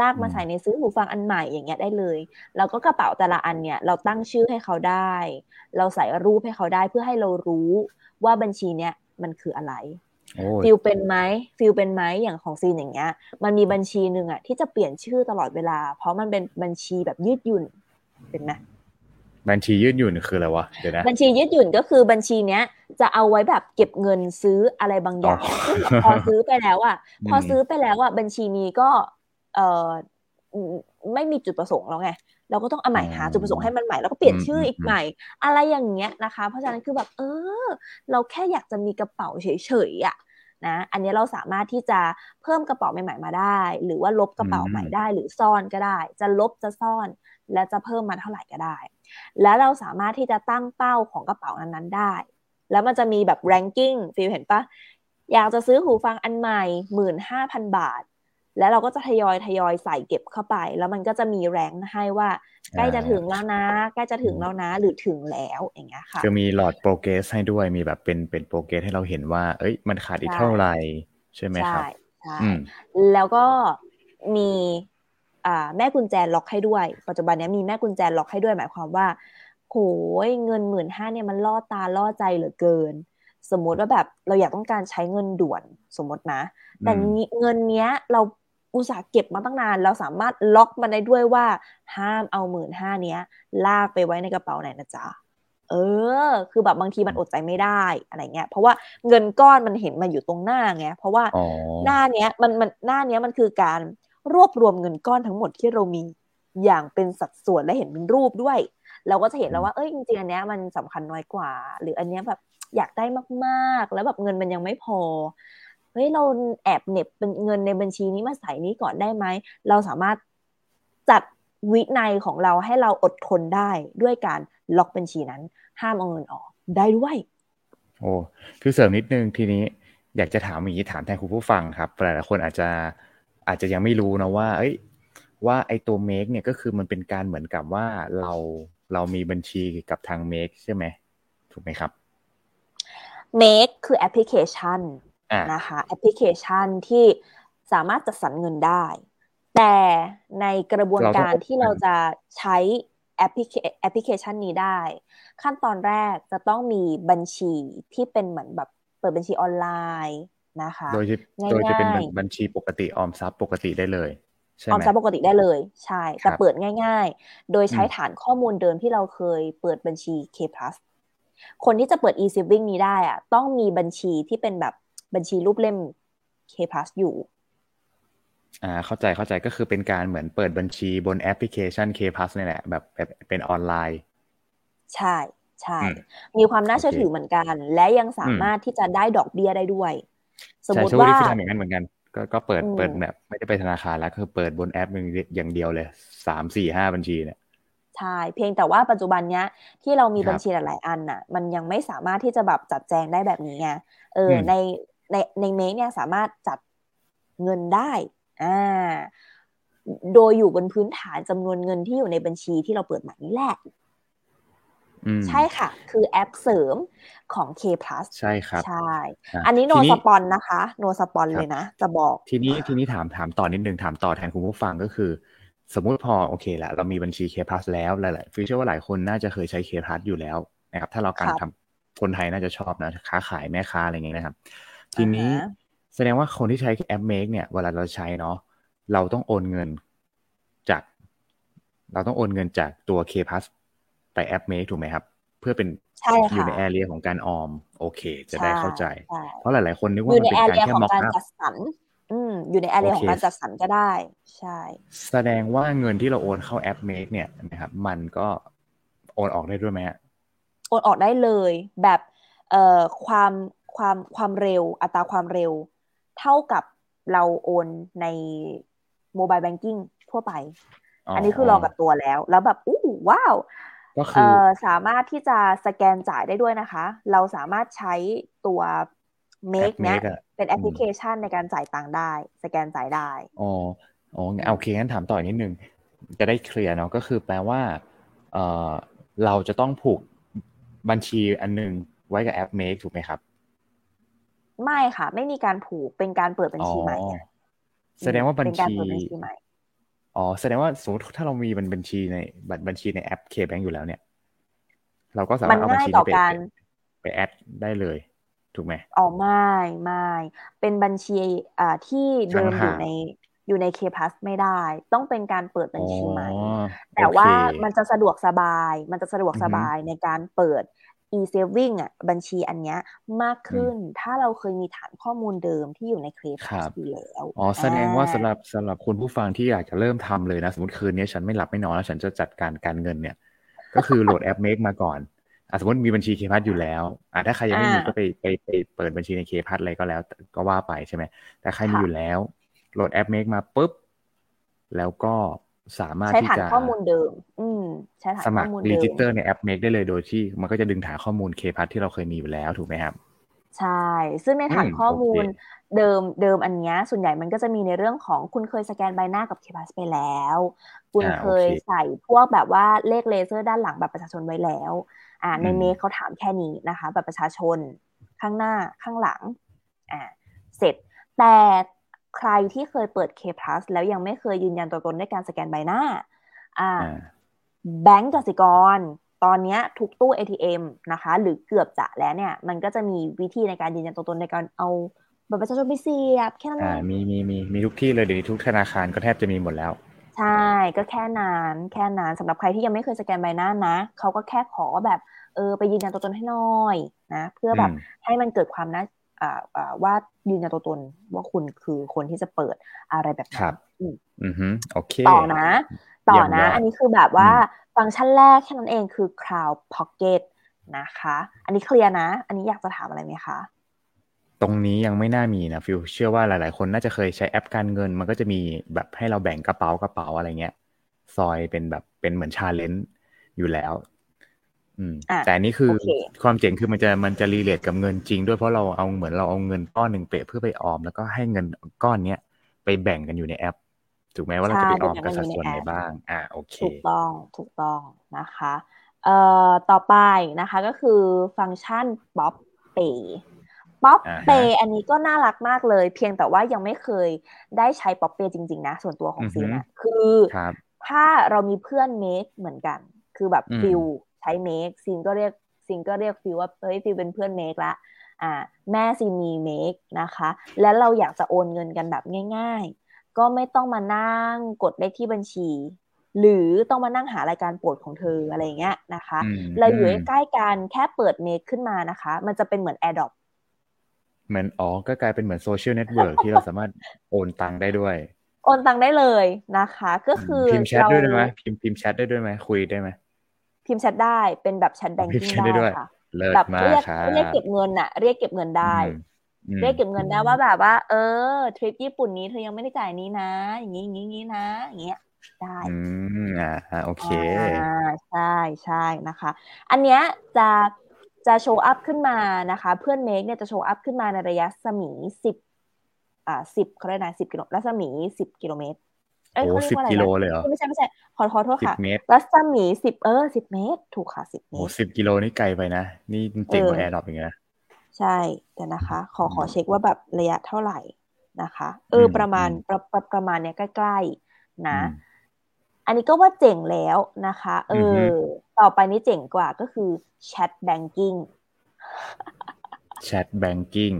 ลากมาใส่ในซื้อหูฟังอันใหม่อย่างเงี้ยได้เลยแล้วก็กระเป๋าแต่ละอันเนี่ยเราตั้งชื่อให้เขาได้ เราใส่รูปให้เขาได้เพื่อให้เรารู้ว่าบัญชีเนี้ยมันคืออะไรฟิลเห็นไหมฟิลเห็นไหมอย่างของซีนอย่างเงี้ย มันมีบัญชีหนึ่งอะที่จะเปลี่ยนชื่อตลอดเวลา เพราะมันเป็นบัญชีแบบยืดหยุ่นเห็นไหม บัญชียืดหยุ่นคืออะไรวะเดี๋ยวนะบัญชียืดหยุ่นก็คือบัญชีเนี้ย จะเอาไว้แบบเก็บเงินซื้ออะไรบางอย่างพอซื้อไปแล้วอะพอซื้อไปแล้วอะบัญชีนี้ก็เออไม่มีจุดประสงค์แล้วไงเราก็ต้องเอาใหม่หาจุดประสงค์ให้มันใหม่แล้วก็เปลี่ยนชื่ออีกใหม่ อะไรอย่างเงี้ยนะคะ เพราะฉะนั้นคือแบบเออ เราแค่อยากจะมีกระเป๋าเฉยๆอะนะอันนี้เราสามารถที่จะเพิ่มกระเป๋าใหม่ๆมาได้ หรือว่าลบกระเป๋าใหม่ได้ หรือซ่อนก็ได้ จะลบจะซ่อน และจะเพิ่มมาเท่าไหร่ก็ได้ แล้วเราสามารถที่จะตั้งเป้าของกระเป๋านั้นๆได้ แล้วมันจะมีแบบ ranking ฟิลเห็นปะอยากจะซื้อหูฟังอันใหม่หมื่นห้าพันบาท แล้วเราก็จะทยอยทยอยใส่เก็บเข้าไป แล้วมันก็จะมี rank ให้ว่าใกล้จะถึงแล้วนะใกล้จะถึงแล้วนะหรือถึงแล้วอย่างเงี้ยค่ะคือมีหลอด progress ให้ด้วยมีแบบเป็นเป็น progress ให้เราเห็นว่า เอ้ยมันขาดอีกเท่าไหร่ใช่ไหมครับใช่แล้วก็มีอ่า แม่กุญแจล็อกให้ด้วย ปัจจุบันนี้มีแม่กุญแจล็อกให้ด้วย หมายความว่าโหยเงินหมื่นห้าเนี่ยมันล่อตาล่อใจเหลือเกิน สมมติว่าแบบเราอยากต้องการใช้เงินด่วนสมมตินะ แต่เงินเนี้ยเราอุตส่าห์เก็บมาตั้งนาน เราสามารถล็อกมันได้ด้วยว่า ห้ามเอาหมื่นห้าเนี้ย ลากไปไว้ในกระเป๋าไหนนะจ๊ะเออ คือแบบบางทีมันอดใจไม่ได้อะไรเงี้ย เพราะว่าเงินก้อนมันเห็นมาอยู่ตรงหน้าไง เพราะว่าหน้าเนี้ยมันมันหน้าเนี้ยมันคือการ รวบรวมเงินก้อนทั้งหมดที่เรามีอย่างเป็นสัดส่วนและเห็นเป็นรูปด้วย เราก็จะเห็นแล้วว่าเอ้ยจริงๆอันเนี้ยมันสำคัญน้อยกว่า หรืออันเนี้ยแบบอยากได้มากๆ แล้วแบบเงินมันยังไม่พอเฮ้ยเราแอบเน็บเป็นเงินในบัญชีนี้มาใส่นี้ก่อนได้ไหมเราสามารถจัดวินัยของเราให้เราอดทนได้ด้วยการล็อกบัญชีนั้น ห้ามเอาเงินออกได้ด้วย โอ้คือเสริมนิดนึงทีนี้อยากจะถามอย่างนี้ถามแทนคุณผู้ฟังครับหลายๆคนอาจจะ อาจจะยังไม่รู้นะว่า เอ้ย ว่าไอตัว make เนี่ยก็คือมันเป็นการเหมือนกับว่าเราเรามีบัญชีกับทาง make ใช่ไหมถูกไหมครับ make คือแอปพลิเคชันนะคะแอปพลิเคชันที่สามารถจัดสรรเงินได้ แต่ในกระบวนการที่เราจะใช้แอปพลิเคแอปพลิเคชันนี้ได้ ขั้นตอนแรกจะต้องมีบัญชีที่เป็นเหมือนแบบเปิดบัญชีออนไลน์ นะคะ โดยโดยจะเป็นบัญชีปกติออมทรัพย์ปกติได้เลยออมทรัพย์ปกติได้เลย ใช่ แต่เปิดง่าย ๆ โดยใช้ฐานข้อมูลเดิมที่เราเคยเปิดบัญชี K plus คนที่จะเปิด e-saving นี้ได้อะต้องมีบัญชีที่เป็นแบบบัญชีรูปเล่ม K plus อยู่ อ่า เข้าใจเข้าใจก็คือเป็นการเหมือนเปิดบัญชีบนแอปพลิเคชัน K plus นี่แหละแบบเป็นออนไลน์ ใช่ใช่ มีความน่าเชื่อถือเหมือนกัน และยังสามารถที่จะได้ดอกเบี้ยได้ด้วย สมมติว่าที่ทำอย่างนั้นเหมือนกันก็ก็เปิดเปิดแบบไม่ได้ไปธนาคารแล้วคือเปิดบนแอปอย่างเดียวเลยสามสี่ห้าบัญชีเนี่ยใช่เพียงแต่ว่าปัจจุบันเนี้ยที่เรามีบัญชีหลายๆอันน่ะ มันยังไม่สามารถที่จะแบบจัดแจงได้แบบนี้ไงเออในในในเมกเนี่ยสามารถจัดเงินได้อ่าโดยอยู่บนพื้นฐานจำนวนเงินที่อยู่ในบัญชีที่เราเปิดใหม่นี้แหละ ใช่ค่ะ คือแอปเสริมของ K plus ใช่ครับ ใช่ อันนี้โนสปอนนะคะ โนสปอนเลยนะ จะบอก ทีนี้ทีนี้ถามถามต่อนิดนึง ถามต่อแทนคุณผู้ฟังก็คือ สมมุติพอโอเคแหละเรามีบัญชี K plus แล้วหลายๆฟิวเชื่อว่าหลายคนน่าจะเคยใช้ K plus อยู่แล้วนะครับ ถ้าเราการทำคนไทยน่าจะชอบนะ ค้าขายแม่ค้าอะไรเงี้ยนะครับ ทีนี้แสดงว่าคนที่ใช้แอป Make เนี่ย เวลาเราใช้เนาะ เราต้องโอนเงินจาก เราต้องโอนเงินจากตัว K plus ไปแอป Make ถูกไหมครับ เพื่อเป็นอยู่ใน area ของการออม โอเค จะได้เข้าใจ เพราะหลาย ๆ คนนึกว่ามันเป็นการแค่ mock upอืมอยู่ใน area ของการจัดสรรก็ได้ ใช่ แสดงว่าเงินที่เราโอนเข้าแอป Make เนี่ยนะครับ มันก็โอนออกได้ด้วยไหมโอนออกได้เลยแบบเอ่อความความความเร็วอัตราความเร็ว เท่ากับเราโอนในโมบายแบงกิ้งทั่วไป อันนี้คือรอกับตัวแล้ว แล้วแบบอู้ว้าว ก็คือสามารถที่จะสแกนจ่ายได้ด้วยนะคะ เราสามารถใช้ตัว Make เนี้ยเป็นแอปพลิเคชันในการจ่ายตังค์ได้ สแกนจ่ายได้ อ๋ออ๋อโอเคงั้นถามต่อนิดนึง จะได้เคลียร์เนาะก็คือแปลว่าเออเราจะต้องผูกบัญชีอันนึงไว้กับแอป Make ถูกไหมครับ ไม่ค่ะ ไม่มีการผูกเป็นการเปิดบัญชีใหม่แสดงว่าบัญชี อ๋อแสดงว่าสมมติถ้าเรามีบัญชีในบัตรบัญชีในแอปเคแบงอยู่แล้วเนี่ย เราก็สามารถเอาบัญชีไปไปแอดได้เลย ถูกไหมอ๋อไม่ไม่เป็นบัญชีอ่าที่เดิมอยู่ในอยู่ในเคพัสไม่ได้ ต้องเป็นการเปิดบัญชีใหม่แต่ว่ามันจะสะดวกสบาย มันจะสะดวกสบายในการเปิด e-saving อะบัญชีอันเนี้ยมากขึ้น ถ้าเราเคยมีฐานข้อมูลเดิมที่อยู่ในเคลพอยู่แล้วอ๋อแสดงว่าสำหรับสำหรับคุณผู้ฟังที่อยากจะเริ่มทำเลยนะ สมมติคืนนี้ฉันไม่หลับไม่นอนแล้วฉันจะจัดการการเงินเนี่ย ก็คือโหลดแอป Make มาก่อนอะสมมติมีบัญชีเคพัทอยู่แล้วอะถ้าใครยังไม่มีก็ไปไปไปเปิดบัญชีใน K plus อะไรก็แล้วก็ว่าไปใช่ไหมแต่ใครมีอยู่แล้วโหลดแอป Make มาปุ๊บแล้วก็ สามารถที่จะใช้ฐานข้อมูลเดิม อืมใช้ฐานข้อมูลเดิม register ในแอป Make ได้เลยโดยที่ มันก็จะดึงฐานข้อมูล K plus ที่เราเคยมีอยู่แล้วถูกไหมครับ ใช่ ซึ่งในฐานข้อมูลเดิมเดิมอันนี้ส่วนใหญ่มันก็จะมีในเรื่องของคุณเคยสแกนใบหน้ากับ K plus ไปแล้ว คุณเคยใส่พวกแบบว่าเลขเลเซอร์ด้านหลังบัตรประชาชนไว้แล้ว อ่าในเมคเขาถามแค่นี้นะคะแบบประชาชนข้างหน้าข้างหลังอ่าเสร็จแต่ ใครที่เคยเปิด K plus แล้วยังไม่เคยยืนยันตัวตนด้วยการสแกนใบหน้า อ่า แบงก์กสิกร ตอนนี้ทุกตู้ ATM นะคะ หรือเกือบจะแล้วเนี่ย มันก็จะมีวิธีในการยืนยันตัวตนในการเอาบัตรประชาชนไปเสียบแค่นั้นเองมีมีมีมีทุกที่เลยเดี๋ยวนี้ทุกธนาคารก็แทบจะมีหมดแล้ว ใช่ ก็แค่นานแค่นานสำหรับใครที่ยังไม่เคยสแกนใบหน้านะเขาก็แค่ขอแบบเออไปยืนยันตัวตนให้หน่อยนะ เพื่อแบบให้มันเกิดความน่า ว่ายืนยันตัวตนว่าคุณคือคนที่จะเปิดอะไรแบบนั้นครับอือโอเคต่อนะ ต่อนะ อันนี้คือแบบว่าฟังก์ชันแรกแค่นั้นเองคือ Cloud Pocket นะคะ อันนี้เคลียร์นะ อันนี้อยากจะถามอะไรไหมคะตรงนี้ยังไม่น่ามีนะฟิวเชื่อว่าหลาย ๆ คนน่าจะเคยใช้แอปการเงิน มันก็จะมีแบบให้เราแบ่งกระเป๋ากระเป๋าอะไรเงี้ย ซอยเป็นแบบเป็นเหมือน challenge อยู่แล้ว แต่นี่คือความเจ๋งคือมันจะมันจะ relate กับเงินจริงด้วยเพราะเราเอาเหมือนเราเอาเงินก้อนหนึ่งเปะเพื่อไปออม แล้วก็ให้เงินก้อนเนี้ยไปแบ่งกันอยู่ในแอป ถูกไหมว่าเราจะไปออมกับสัดส่วนไหนบ้าง อ่าโอเค ถูกต้องถูกต้องนะคะเอ่อต่อไปนะคะก็คือฟังก์ชัน Pop Pay Pop Pay อันนี้ก็น่ารักมากเลย เพียงแต่ว่ายังไม่เคยได้ใช้ Pop Pay จริง ๆ นะ ส่วนตัวของซีนะคือถ้าเรามีเพื่อน Make เหมือนกัน คือแบบฟิล ใช้ Make ซีนก็เรียกซีนก็เรียกฟิลว่าเฮ้ยฟิลเป็นเพื่อน Make ละอ่าแม่ซีมี Make นะคะ แล้วเราอยากจะโอนเงินกันแบบง่าย ๆ ก็ไม่ต้องมานั่งกดเลขที่บัญชี หรือต้องมานั่งหารายการโปรดของเธออะไรเงี้ยนะคะ เราอยู่ใกล้กันแค่เปิด Make ขึ้นมานะคะ มันจะเป็นเหมือน AirDrop เหมือนอ๋อก็กลายเป็นเหมือน social network ที่เราสามารถโอนตังได้ด้วย โอนตังได้เลยนะคะ ก็คือพิมพ์แชทด้วยได้ไหมพิมพ์พิมพ์แชทได้ด้วยไหมคุยได้ไหม พิมพ์แชทได้เป็นแบบ chat banking ได้ค่ะแบบเรียกเรียกเก็บเงินอะเรียกเก็บเงินได้ เรียกเก็บเงินได้ว่าแบบว่า เออทริปญี่ปุ่นนี้เธอยังไม่ได้จ่ายนี้นะ อย่างนี้อย่างนี้นะอย่างเงี้ยได้อืมอ่าโอเคอ่าใช่ใช่นะคะ อันเนี้ยจะจะ show up ขึ้นมานะคะ เพื่อน Make เนี่ยจะ show up ขึ้นมาในระยะสมีสิบอ่าสิบเขาเรียกนะสิบกิโลรัศมีสิบกิโลเมตร เอ้ยเขาเรียกว่าอะไรนะไม่ใช่ไม่ใช่ขอขอโทษค่ะรัศมีสิบเออสิบเมตร ถูกค่ะสิบเมตรโอ้สิบกิโลนี่ไกลไปนะ นี่เจ๋งกว่า AirDrop อย่างเงี้ยใช่แต่นะคะ ขอขอเช็คว่าแบบระยะเท่าไหร่นะคะ เออประมาณประประประมาณเนี้ยใกล้ๆนะ อันนี้ก็ว่าเจ๋งแล้วนะคะ เออ ต่อไปนี้เจ๋งกว่าก็คือ chat banking chat banking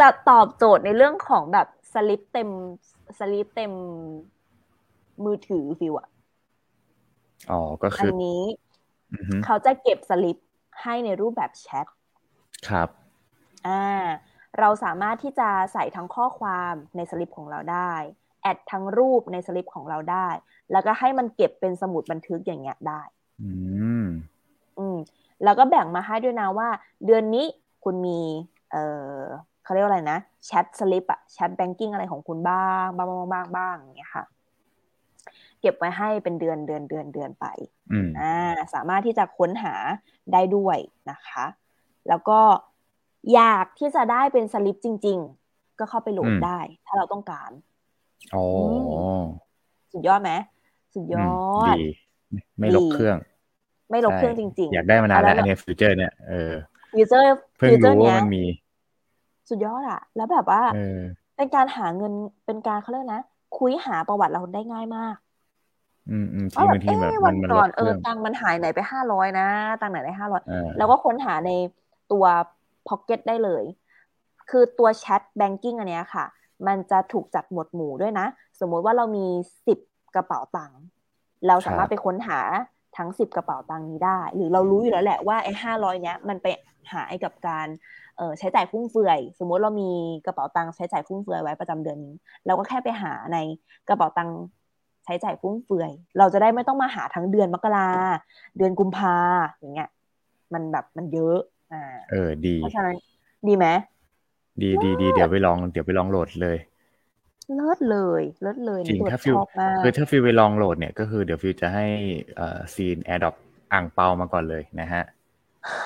จะตอบโจทย์ในเรื่องของแบบสลิปเต็มส ลิปเต็มมือถือฟิลอะอ๋อ ก็คืออันนี้เขาจะเก็บสลิปให้ในรูปแบบแชท ครับ อ่า เราสามารถที่จะใส่ทั้งข้อความในสลิปของเราได้ add ทั้งรูปในสลิปของเราได้ แล้วก็ให้มันเก็บเป็นสมุดบันทึกอย่างเงี้ยได้ อืม อืม แล้วก็แบ่งมาให้ด้วยนะว่า เดือนนี้คุณมี เออ เขาเรียกว่าอะไรนะแชทสลิปอะ chat banking อะไรของคุณบ้างบ้างบ้างบ้างบ้างอย่างเงี้ยค่ะ เก็บไว้ให้เป็นเดือนเดือนเดือนเดือนไปอ่าสามารถที่จะค้นหาได้ด้วยนะคะ แล้วก็อยากที่จะได้เป็นสลิปจริง ๆ ก็เข้าไปโหลดได้ ถ้าเราต้องการอ๋อสุดยอดไหมสุดยอดดีไม่รกเครื่อง ไม่รกเครื่องจริง ๆ อยากได้มานานแล้วอันนี้ feature เนี่ยเออ feature เพิ่งรู้ว่ามันมี สุดยอดอะแล้วแบบว่าเป็นการหาเงินเป็นการเขาเรียกนะ คุยหาประวัติเราได้ง่ายมาก อืมอืมที่บางทีแบบมันมันก่อนเออตังมันหายไหนไปห้าร้อยนะ ตังไหนได้ห้าร้อยแล้วก็ค้นหาในตัวพ็อกเก็ตได้เลย คือตัวแชทแบงกิ้งอันเนี้ยค่ะ มันจะถูกจัดหมวดหมู่ด้วยนะ สมมุติว่าเรามีสิบกระเป๋าตังค์เราสามารถไปค้นหาทั้งสิบกระเป๋าตังค์นี้ได้ หรือเรารู้อยู่แล้วแหละว่าไอ้ห้าร้อยเนี้ยมันไปหาไอ้กับการ เออใช้จ่ายฟุ่มเฟือย สมมติเรามีกระเป๋าตังค์ใช้จ่ายฟุ่มเฟือยไว้ประจำเดือนนี้ เราก็แค่ไปหาในกระเป๋าตังค์ใช้จ่ายฟุ่มเฟือย เราจะได้ไม่ต้องมาหาทั้งเดือนมกราเดือนกุมภาอย่างเงี้ย มันแบบมันเยอะอ่าเออดีเพราะฉะนั้นดีไหมดีดีดีเดี๋ยวไปลองเดี๋ยวไปลองโหลดเลยเลิศเลยเลิศเลยจริงถ้าฟิลคือถ้าฟิลไปลองโหลดเนี่ยก็คือเดี๋ยวฟิลจะให้อ่าซิน airdrop อั่งเปามาก่อนเลยนะฮะ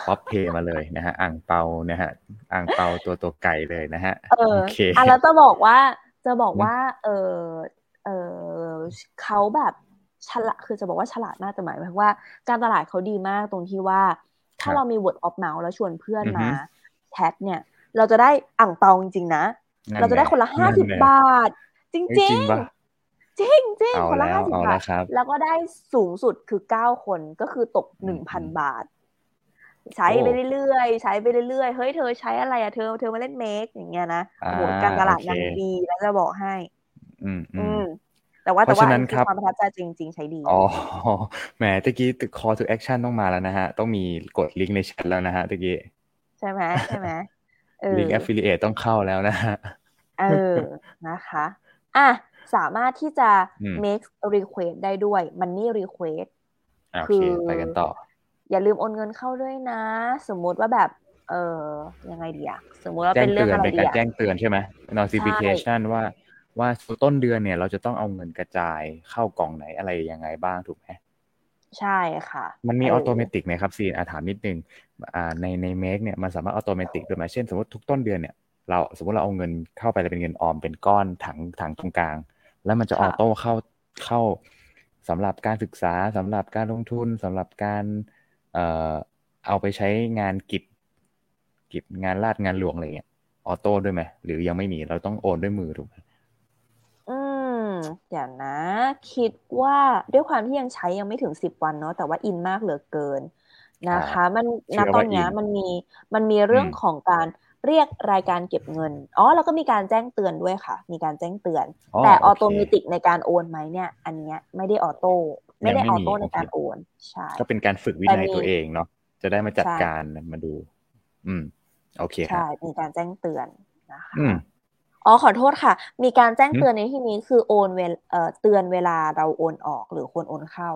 ป๊อปเพย์มาเลยนะฮะอ่างเปานะฮะอ่างเปาตัวตัวไก่เลยนะฮะเออโอเคอะแล้วจะบอกว่าจะบอกว่า เออเออเขาแบบฉลาดคือจะบอกว่าฉลาดมากแต่หมายว่า การตลาดเขาดีมากตรงที่ว่า ถ้าเรามี word of mouth แล้วชวนเพื่อนมาแชทเนี่ย เราจะได้อ่างเปาจริงๆนะ เราจะได้คนละห้าสิบบาท จริงจริงจริงจริงคนละห้าสิบบาท แล้วก็ได้สูงสุดคือเก้าคนก็คือตกหนึ่งพันบาท ใช้ไปเรื่อยๆ ใช้ไปเรื่อยๆ เฮ้ยเธอใช้อะไรอะเธอเธอมาเล่นเมคอย่างเงี้ยนะโหการตลาดยังดีแล้วจะบอกให้ อืมอืมแต่ว่าแต่ว่าความประทับใจจริง ๆ ใช้ดี อ๋อ แหมตะกี้ call to action ต้องมาแล้วนะฮะ ต้องมีกดลิงก์ในแชทแล้วนะฮะตะกี้ ใช่ไหมใช่ไหมลิงก์ affiliate ต้องเข้าแล้วนะฮะ เออ นะคะ อะ สามารถที่จะ make request ได้ด้วย money request คือไปกันต่อ อย่าลืมโอนเงินเข้าด้วยนะ สมมุติว่าแบบ เออยังไงดีอะสมมุติว่าเป็นเรื่องอะไรดีอะเป็นการแจ้งเตือนใช่ไหม notification ว่าว่าต้นเดือนเนี่ย เราจะต้องเอาเงินกระจายเข้ากล่องไหนอะไรยังไงบ้างถูกไหมใช่ค่ะ มันมี automatic ไหมครับซินอาถามนิดนึงอ่าในใน MAKE เนี่ยมันสามารถ automatic ด้วยไหมเช่นสมมติทุกต้นเดือนเนี่ยเราสมมติเราเอาเงินเข้าไปเป็นเงินออมเป็นก้อนถังถังตรงกลาง แล้วมันจะออโต้เข้าเข้าสำหรับการศึกษาสำหรับการลงทุนสำหรับการ เอ่อเอาไปใช้งานกิจกิจงานราชงานหลวงอะไรเงี้ยออโต้ด้วยไหมหรือยังไม่มีเราต้องโอนด้วยมือถูกไหมอืมเดี๋ยวนะ คิดว่าด้วยความที่ยังใช้ยังไม่ถึงสิบวันเนาะแต่ว่าอินมากเหลือเกินนะคะ มันณตอนนี้มันมีมันมีเรื่องของการเรียกรายการเก็บเงิน อ๋อ แล้วก็มีการแจ้งเตือนด้วยค่ะ มีการแจ้งเตือน แต่ automatic ในการโอนไหมเนี่ย อันเนี้ยไม่ได้ auto ไม่ได้ auto ในการโอนใช่ก็เป็นการฝึกวินัยตัวเองเนาะจะได้มาจัดการมาดู อืม โอเคครับใช่มีการแจ้งเตือนนะคะอ๋อขอโทษค่ะ มีการแจ้งเตือนในที่นี้คือโอนเวลเอ่อเตือนเวลาเราโอนออกหรือควรโอนเข้า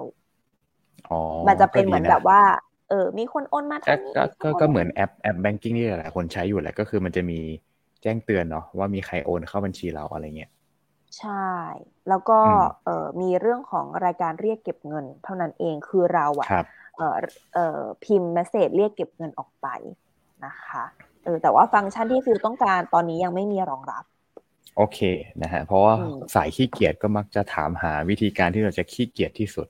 อ๋อมันจะเป็นเหมือนแบบว่า เออ มีคนโอนมาทางนี้ก็ก็เหมือนแอปแอป banking ที่หลายคนใช้อยู่แหละก็คือมันจะมีแจ้งเตือนเนาะว่ามีใครโอนเข้าบัญชีเราอะไรเงี้ย ใช่ แล้วก็เออมีเรื่องของรายการเรียกเก็บเงิน เท่านั้นเองคือเราอะเออเออพิมพ์ message เรียกเก็บเงินออกไปนะคะเออแต่ว่าฟังก์ชันที่ฟิลต้องการตอนนี้ยังไม่มีรองรับ โอเคนะฮะเพราะว่าสายขี้เกียจก็มักจะถามหาวิธีการที่เราจะขี้เกียจที่สุด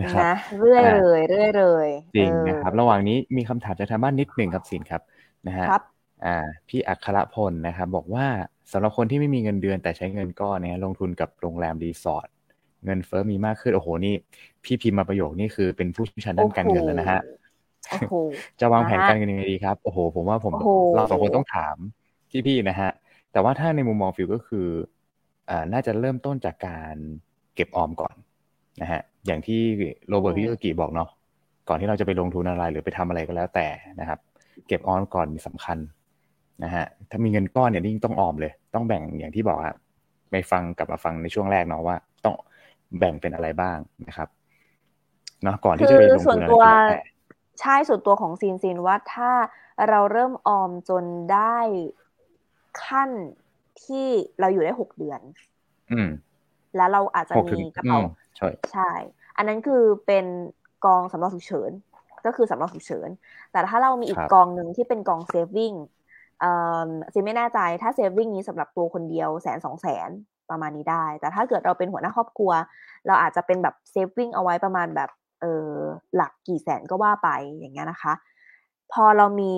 นะครับนะเรื่อยเลยเรื่อยเลยจริงนะครับ ระหว่างนี้มีคำถามจากทางบ้านนิดหนึ่งครับสินครับนะฮะ อ่าพี่อัครพลนะครับบอกว่าสำหรับคนที่ไม่มีเงินเดือนแต่ใช้เงินก้อนเนี่ยลงทุนกับโรงแรมรีสอร์ทเงินเฟ้อมีมากขึ้นโอ้โหนี่ พี่พิมพ์มาประโยคนี่คือเป็นผู้เชี่ยวชาญด้านการเงินแล้วนะฮะจะวางแผนการเงินยังไงดีครับ โอ้โห ผมว่าผมเราสองคนต้องถามที่พี่นะฮะ แต่ว่าถ้าในมุมมองฟิลก็คืออ่าน่าจะเริ่มต้นจากการเก็บออมก่อนนะฮะ อย่างที่โรเบิร์ต คิโยซากิบอกเนาะก่อนที่เราจะไปลงทุนอะไรหรือไปทำอะไรก็แล้วแต่นะครับ เก็บออมก่อนสำคัญ นะฮะถ้ามีเงินก้อนเนี่ยยิ่งต้องออมเลย ต้องแบ่งอย่างที่บอกอะไปฟังกลับมาฟังในช่วงแรกเนาะว่า ต้องแบ่งเป็นอะไรบ้างนะครับเนาะก่อนที่จะไปลงทุนอะไรก็แล้วแต่ใช่ส่วนตัวของซินซินว่าถ้าเราเริ่มออมจนได้ขั้นที่เราอยู่ได้หกเดือน อืม แล้วเราอาจจะมีกระเป๋าใช่ใช่ อันนั้นคือเป็นกองสำรองฉุกเฉิน ก็คือสำรองฉุกเฉิน แต่ถ้าเรามีอีกกองหนึ่งที่เป็นกอง saving เอ่อ ซินไม่แน่ใจถ้า saving นี้สำหรับตัวคนเดียวแสนสองแสนประมาณนี้ได้ แต่ถ้าเกิดเราเป็นหัวหน้าครอบครัว เราอาจจะเป็นแบบ saving เอาไว้ประมาณแบบเออหลักกี่แสนก็ว่าไปอย่างเงี้ยนะคะ พอเรามี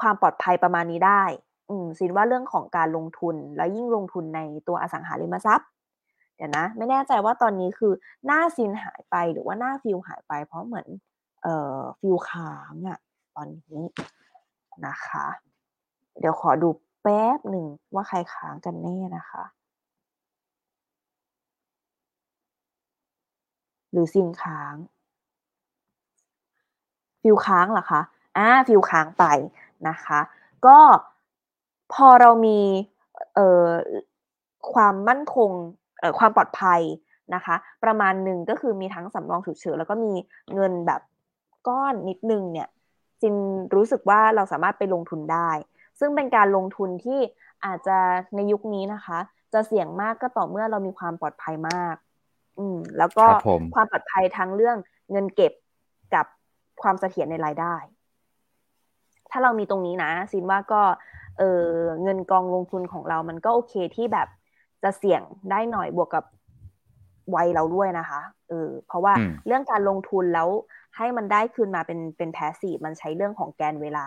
ความปลอดภัยประมาณนี้ได้ อืมซินว่าเรื่องของการลงทุนแล้วยิ่งลงทุนในตัวอสังหาริมทรัพย์ เดี๋ยวนะ ไม่แน่ใจว่าตอนนี้คือหน้าซินหายไปหรือว่าหน้าฟิลหายไป เพราะเหมือน เอ่อฟิลค้างอะตอนนี้ นะคะ เดี๋ยวขอดูแป๊บหนึ่งว่าใครค้างกันแน่นะคะ หรือซินค้าง ฟิลค้างเหรอคะอ่าฟิลค้างไปนะคะ ก็พอเรามีเอ่อความมั่นคงเอ่อความปลอดภัยนะคะ ประมาณหนึ่งก็คือมีทั้งสำรองฉุกเฉินแล้วก็มีเงินแบบก้อนนิดนึงเนี่ย จินรู้สึกว่าเราสามารถไปลงทุนได้ ซึ่งเป็นการลงทุนที่อาจจะในยุคนี้นะคะ จะเสี่ยงมากก็ต่อเมื่อเรามีความปลอดภัยมาก อืม แล้วก็ความปลอดภัยทั้งเรื่องเงินเก็บกับความเสถียรในรายได้ ถ้าเรามีตรงนี้นะซินว่าก็ เออเงินกองลงทุนของเรามันก็โอเคที่แบบจะเสี่ยงได้หน่อยบวกกับวัยเราด้วยนะคะ เออ เพราะว่าเรื่องการลงทุนแล้ว ให้มันได้คืนมาเป็นเป็นแพสซีฟมันใช้เรื่องของแกนเวลา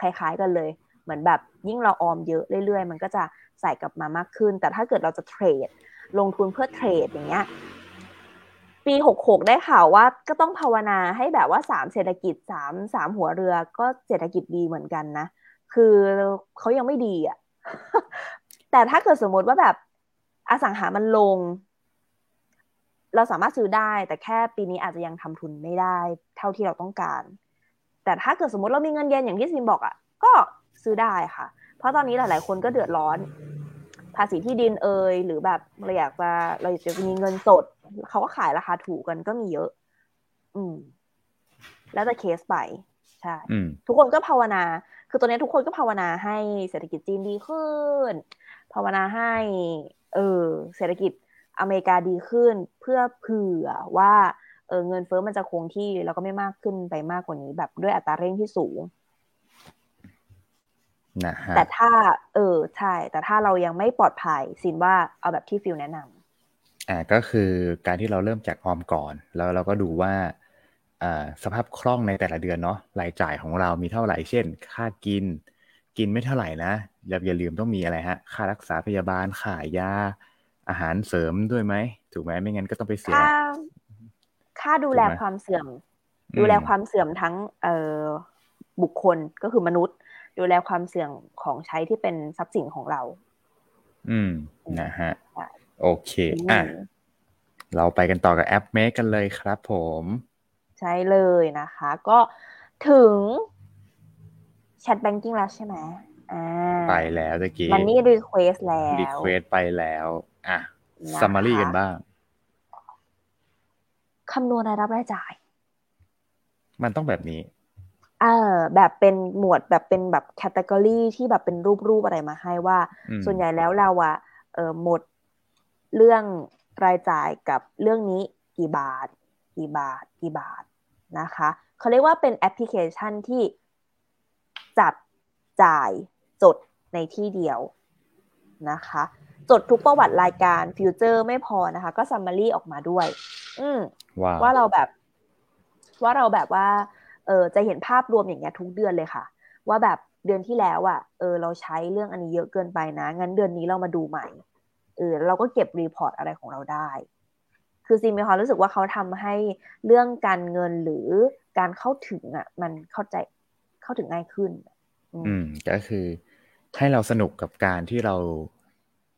คล้ายๆกันเลย เหมือนแบบยิ่งเราออมเยอะเรื่อยๆ มันก็จะใส่กลับมามากขึ้น แต่ถ้าเกิดเราจะเทรดลงทุนเพื่อเทรดอย่างเงี้ยปีหกหกได้ข่าวว่าก็ต้องภาวนาให้แบบว่าสามเศรษฐกิจสามสามหัวเรือก็เศรษฐกิจดีเหมือนกันนะ คือเขายังไม่ดีอะแต่ถ้าเกิดสมมติว่าแบบอสังหามันลง เราสามารถซื้อได้ แต่แค่ปีนี้อาจจะยังทำทุนไม่ได้ เท่าที่เราต้องการ แต่ถ้าเกิดสมมติเรามีเงินเย็นอย่างที่ซิมบอกอะ ก็ซื้อได้ค่ะ เพราะตอนนี้หลาย ๆ คนก็เดือดร้อน ภาษีที่ดินเอยหรือแบบเราอยากจะเราจะมีเงินสด เขาก็ขายราคาถูกกันก็มีเยอะ อืม แล้วแต่เคสไปใช่ทุกคนก็ภาวนา คือตัวนี้ทุกคนก็ภาวนาให้เศรษฐกิจจีนดีขึ้น ภาวนาให้ เออ เศรษฐกิจ อเมริกาดีขึ้นเพื่อเผื่อว่าเออเงินเฟ้อมันจะคงที่แล้วก็ไม่มากขึ้นไปมากกว่านี้ แบบด้วยอัตราเร่งที่สูงนะฮะแต่ถ้า เออใช่ แต่ถ้าเรายังไม่ปลอดภัยซินว่าเอาแบบที่ฟิลแนะนำอ่าก็คือการที่เราเริ่มจากออมก่อน แล้วเราก็ดูว่าอ่าสภาพคล่องในแต่ละเดือนเนาะรายจ่ายของเรามีเท่าไหร่ เช่น ค่ากิน กินไม่เท่าไหร่นะอย่าอย่าลืมต้องมีอะไรฮะ ค่ารักษาพยาบาลค่ายา อาหารเสริมด้วยไหมถูกไหมไม่งั้นก็ต้องไปเสียค่าค่าดูแลถูกไหมความเสื่อมอืมดูแลความเสื่อมทั้งเอ่อบุคคลก็คือมนุษย์ ดูแลความเสื่อมของใช้ที่เป็นทรัพย์สินของเรา อืมนะฮะใช่โอเคอะอืมเราไปกันต่อกับแอปเม e กันเลยครับผม ใช่เลยนะคะ ก็ถึง chat banking แล้วใช่ไหมอ่าไปแล้วตะกี้ money request แล้ว requestไปแล้ว อะนะคะ summary กันบ้างคำนวณรายรับรายจ่าย มันต้องแบบนี้เออแบบเป็นหมวดแบบเป็นแบบ category ที่แบบเป็นรูปรูปอะไรมาให้ว่าอืมส่วนใหญ่แล้วเราอะเออหมดเรื่องรายจ่ายกับเรื่องนี้กี่บาท กี่บาท กี่บาทนะคะเขาเรียกว่าเป็นแอปพลิเคชันที่จัดจ่ายจดในที่เดียวนะคะ จดทุกประวัติรายการ feature ไม่พอนะคะ ก็ summary ออกมาด้วย อืมว้าวว่าเราแบบ ว่าเราแบบว่า เออจะเห็นภาพรวมอย่างเงี้ยทุกเดือนเลยค่ะ ว่าแบบเดือนที่แล้วอะเออเราใช้เรื่องอันนี้เยอะเกินไปนะ งั้นเดือนนี้เรามาดูใหม่เออเราก็เก็บ report อะไรของเราได้ คือซีมีความรู้สึกว่าเขาทำให้เรื่องการเงินหรือการเข้าถึงอะ มันเข้าใจเข้าถึงง่ายขึ้นอืมอืมก็คือให้เราสนุกกับการที่เรา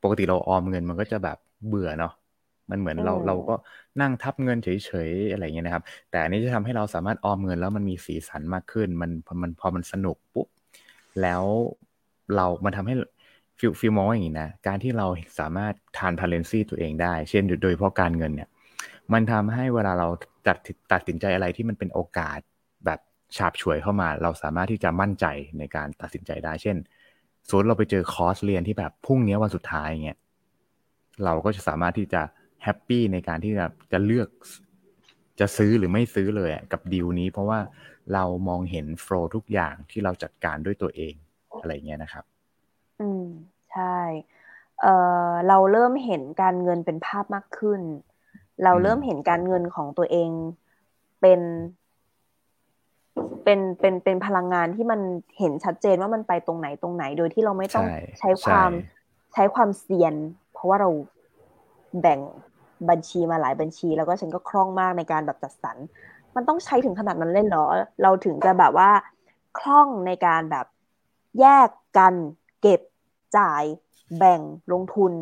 ปกติเราออมเงินมันก็จะแบบเบื่อเนาะมันเหมือนเราอืมเราก็นั่งทับเงินเฉยๆอะไรอย่างเงี้ยนะครับ แต่อันนี้จะทำให้เราสามารถออมเงินแล้วมันมีสีสันมากขึ้น มันพอมันพอมันสนุกปุ๊บแล้วเรามันทำให้ feel feel มองว่าอย่างนี้นะการที่เราสามารถ transparency ตัวเองได้ เช่นโดยเฉพาะการเงินเนี่ย มันทำให้เวลาเราตัดตัดสินใจอะไรที่มันเป็นโอกาสแบบฉาบฉวยเข้ามา เราสามารถที่จะมั่นใจในการตัดสินใจได้ เช่น สมมติเราไปเจอคอร์สเรียนที่แบบพรุ่งนี้วันสุดท้ายเงี้ยเราก็จะสามารถที่จะ happy ในการที่จะจะเลือกจะซื้อหรือไม่ซื้อเลยอะกับดีลนี้ เพราะว่าเรามองเห็นโฟล์ทุกอย่างที่เราจัดการด้วยตัวเองอะไรเงี้ยนะครับ อืม ใช่เอ่อเราเริ่มเห็นการเงินเป็นภาพมากขึ้น เราอืมเริ่มเห็นการเงินของตัวเองเป็น เป็นเป็นเป็นพลังงานที่มันเห็นชัดเจนว่ามันไปตรงไหนตรงไหนโดยที่เราไม่ต้องใช่ใช้ความใช่ใช้ความเซียน เพราะว่าเราแบ่งบัญชีมาหลายบัญชี แล้วก็ฉันก็คล่องมากในการแบบจัดสรรมันต้องใช้ถึงขนาดนั้นเล่นเหรอ เราถึงจะแบบว่าคล่องในการแบบแยกกันเก็บจ่าย แบ่งลงทุน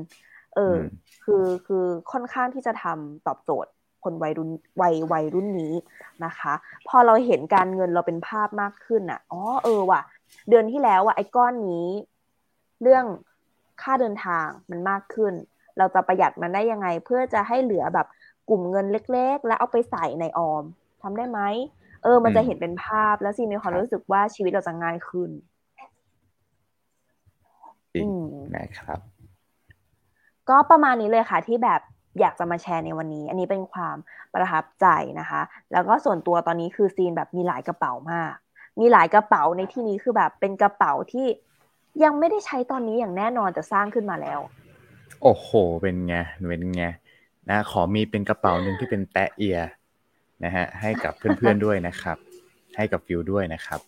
เอออมคือคือค่อนข้างที่จะทำตอบโจทย์ คนวัยรุ่นวัยวัยรุ่นนี้นะคะ พอเราเห็นการเงินเราเป็นภาพมากขึ้นอะอ๋อเออว่ะ เดือนที่แล้วอะไอ้ก้อนนี้ เรื่องค่าเดินทางมันมากขึ้น เราจะประหยัดมันได้ยังไง เพื่อจะให้เหลือแบบกลุ่มเงินเล็ก ๆ แล้วเอาไปใส่ในออมทำได้ไหมเออ มันจะอืมเห็นเป็นภาพแล้วซีมีความครับรู้สึกว่าชีวิตเราจะง่ายขึ้นจริงอืมนะครับ ก็ประมาณนี้เลยค่ะที่แบบ อยากจะมาแชร์ในวันนี้ อันนี้เป็นความประทับใจนะคะ แล้วก็ส่วนตัวตอนนี้คือซีนแบบมีหลายกระเป๋ามาก มีหลายกระเป๋าในที่นี้คือแบบเป็นกระเป๋าที่ยังไม่ได้ใช้ตอนนี้อย่างแน่นอนแต่สร้างขึ้นมาแล้ว โอ้โห เป็นไง เป็นไงนะขอมีเป็นกระเป๋าหนึ่งที่เป็นแตะเอียนะฮะให้กับเพื่อนๆด้วยนะครับ ให้กับฟิวด้วยนะครับ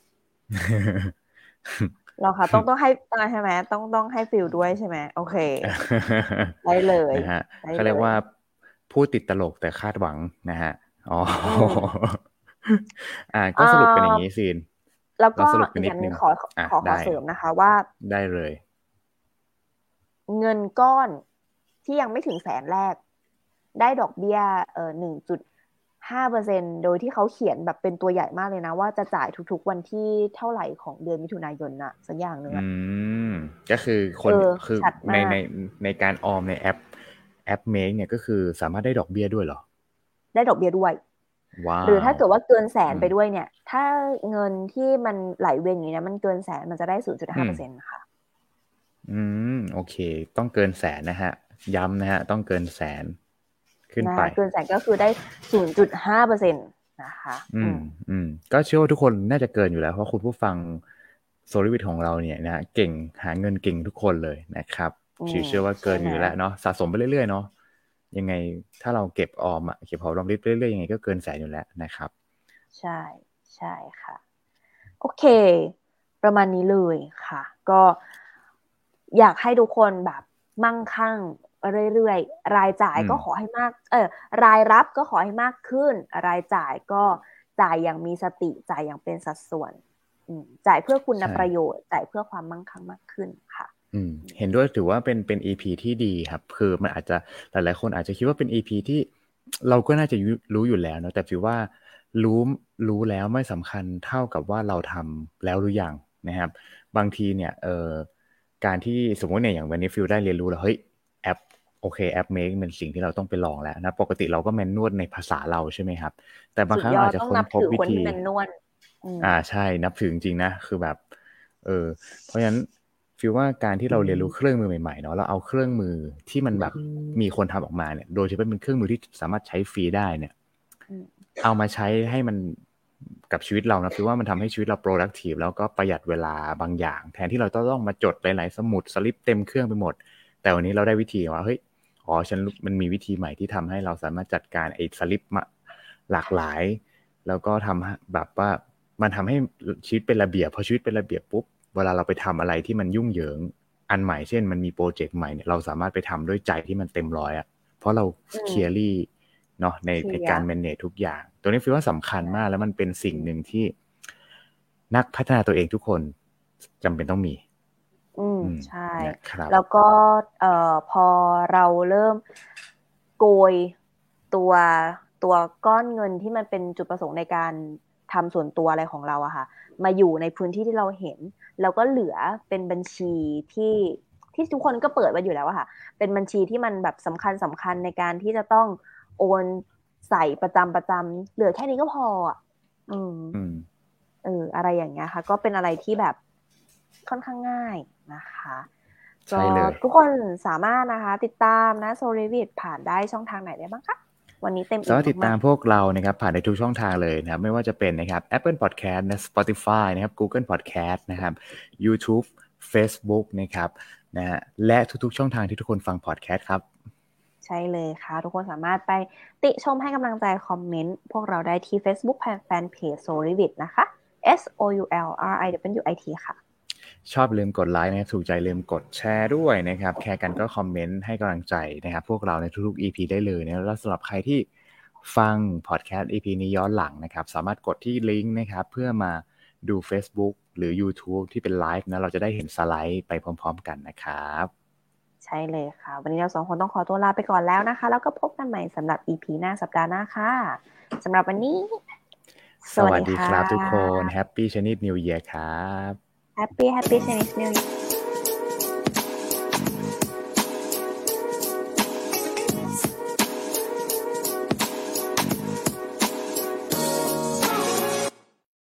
เราค่ะ ต้องต้องให้ใช่ไหมต้องต้องให้ฟิลด้วยใช่ไหมโอเคได้เลยนะฮะได้เขาเรียกเลยว่าพูดติดตลกแต่คาดหวังนะฮะอ๋ออมอ่าก็สรุปเป็นอย่างนี้ซีนแล้วก็เราสรุปกันอีกอย่างหนินึดงนึงขออะขอขได้อเสริมนะคะ ว่าได้เลย เงินก้อนที่ยังไม่ถึงแสนแรก ได้ดอกเบี้ยเอ่อหนึ่งจุด ห้าเปอร์เซ็นโดยที่เขาเขียนแบบเป็นตัวใหญ่มากเลยนะ ว่าจะจ่ายทุกๆวันที่เท่าไหร่ของเดือนมิถุนายนน่ะ สักอย่างหนึ่งอือะมก็คือคนเออคือชัดมากในในในการออมในแอปแอป Make เนี่ยก็คือสามารถได้ดอกเบี้ยด้วยเหรอ ได้ดอกเบี้ยด้วยว้าวหรือถ้าเกิดว่าเกินแสนอืมไปด้วยเนี่ย ถ้าเงินที่มันไหลเวียนอย่างนี้นะมันเกินแสนมันจะได้ศูนย์จุดห้าเปอร์เซ็นต์ค่ะอืม โอเค ต้องเกินแสนนะฮะ ย้ำนะฮะ ต้องเกินแสน ขึ้นนะไปคะเกินแสนก็คือได้ศูนย์จุดห้าเปอร์เซ็นต์นะคะ อือืมมอืมก็เชื่อว่าทุกคนน่าจะเกินอยู่แล้ว เพราะคุณผู้ฟังโซลิวิทของเราเนี่ยนะเก่งหาเงินเก่งทุกคนเลยนะครับชิวเชื่อว่าเกินอยู่แล้วเนาะสะสมไปเรื่อยๆเนาะยังไงถ้าเราเก็บออมอะเก็บหอมรอมริบเรื่อยๆยังไงก็เกินแสนอยู่แล้วนะครับ ใช่ใช่ค่ะ โอเค ประมาณนี้เลยค่ะ ก็อยากให้ทุกคนแบบมั่งคั่ง เรื่อยๆ รายจ่ายก็ขอให้มาก เออ รายรับก็ขอให้มากขึ้น รายจ่ายก็จ่ายอย่างมีสติ จ่ายอย่างเป็นสัดส่วน จ่ายเพื่อคุณประโยชน์ จ่ายเพื่อความมั่งคั่งมากขึ้นค่ะอืมเห็นด้วยถือว่าเป็นเป็น EP ที่ดีครับ คือมันอาจจะหลายๆ คนอาจจะคิดว่าเป็น EP ที่เราก็น่าจะรู้อยู่แล้วเนาะแต่ถือว่ารู้รู้แล้วไม่สำคัญเท่ากับว่าเราทำแล้วหรือยังนะครับ บางทีเนี่ยเออการที่สมมติเนี่ยอย่างวันนี้ฟิลได้เรียนรู้แล้วเฮ้ย แอปโอเคแอปเมคเป็นสิ่งที่เราต้องไปลองแล้วนะปกติเราก็แมนนวดในภาษาเราใช่ไหมครับ แต่บางครั้งอาจจะค้นพบวิธีอ่าใช่นับถือจริงๆนะคือแบบ เออ เพราะฉะนั้นฟิลว่าการที่เราเรียนรู้เครื่องมือใหม่ๆเนาะเราเอาเครื่องมือที่มันแบบมีคนทำออกมาเนี่ย โดยเฉพาะเป็นเครื่องมือที่สามารถใช้ฟรีได้เนี่ยเอามาใช้ให้มันกับชีวิตเรานะคือว่ามันทำให้ชีวิตเรา productive แล้วก็ประหยัดเวลาบางอย่าง แทนที่เราต้องมาจดหลาย ๆ สมุดสลิปเต็มเครื่องไปหมด แต่วันนี้เราได้วิธีว่าเฮ้ยอ๋อฉันมันมีวิธีใหม่ที่ทำให้เราสามารถจัดการไอ้สลิปมาหลากหลาย แล้วก็ทำแบบว่ามันทำให้ชีวิตเป็นระเบียบพอชีวิตเป็นระเบียบปุ๊บเวลาเราไปทำอะไรที่มันยุ่งเหยิงอันใหม่เช่น มันมีโปรเจกต์ใหม่เนี่ยเราสามารถไปทำด้วยใจที่มันเต็มร้อยอะเพราะเราเคลียร์ลี่เนาะในในการแมネจทุกอย่าง ตัวนี้ฟิว่าสำคัญมากแล้วมันเป็นสิ่งหนึ่งที่ นักพัฒนาตัวเองทุกคนจำเป็นต้องมี อืมใช่ แล้วก็เอ่อพอเราเริ่มโกยตัวตัวก้อนเงินที่มันเป็นจุดประสงค์ในการทำส่วนตัวอะไรของเราอะค่ะ มาอยู่ในพื้นที่ที่เราเห็น แล้วก็เหลือเป็นบัญชีที่ที่ทุกคนก็เปิดไว้อยู่แล้วอะค่ะ เป็นบัญชีที่มันแบบสำคัญสำคัญในการที่จะต้องโอนใส่ประจำประจำเหลือแค่นี้ก็พออะอืมเอออะไรอย่างเงี้ยค่ะ ก็เป็นอะไรที่แบบ ค่อนข้างง่ายนะคะก็ทุกคนสามารถนะคะ ติดตามนะโซลิวิดผ่านได้ช่องทางไหนได้บ้างคะวันนี้เต็มสามารถติดตามพวกเรานะครับ ผ่านในทุกช่องทางเลยนะครับ ไม่ว่าจะเป็นนะครับ Apple Podcast นะ Spotify นะครับ Google Podcast นะครับ YouTube Facebook นะครับนะฮะและทุกๆ ช่องทางที่ทุกคนฟังพอดแคสต์ครับ ใช่เลยค่ะ ทุกคนสามารถไปติชมให้กำลังใจคอมเมนต์พวกเราได้ที่ Facebook แฟนเพจ s o l i v i t นะคะ S O U L R I W I T ค่ะ ชอบลืมกดไลค์นะถูกใจลืมกดแชร์ด้วยนะครับแค่กันก็คอมเมนต์ให้กำลังใจนะครับ พวกเราในทุกๆ EP ได้เลยนะแล้วสำหรับใครที่ฟังพอดแคสต์ EP นี้ย้อนหลังนะครับ สามารถกดที่ลิงก์นะครับ เพื่อมาดู Facebook หรือ YouTube ที่เป็นไลฟ์นะเราจะได้เห็นสไลด์ไปพร้อม ๆ กันนะครับ ใช่เลยค่ะ วันนี้เราสองคนต้องขอตัวลาไปก่อนแล้วนะคะ แล้วก็พบกันใหม่สำหรับ EP หน้าสัปดาห์หน้าค่ะสำหรับวันนี้ สวัสดีครับทุกคน Happy Chinese New Year ครับ Happy Happy Chinese New Year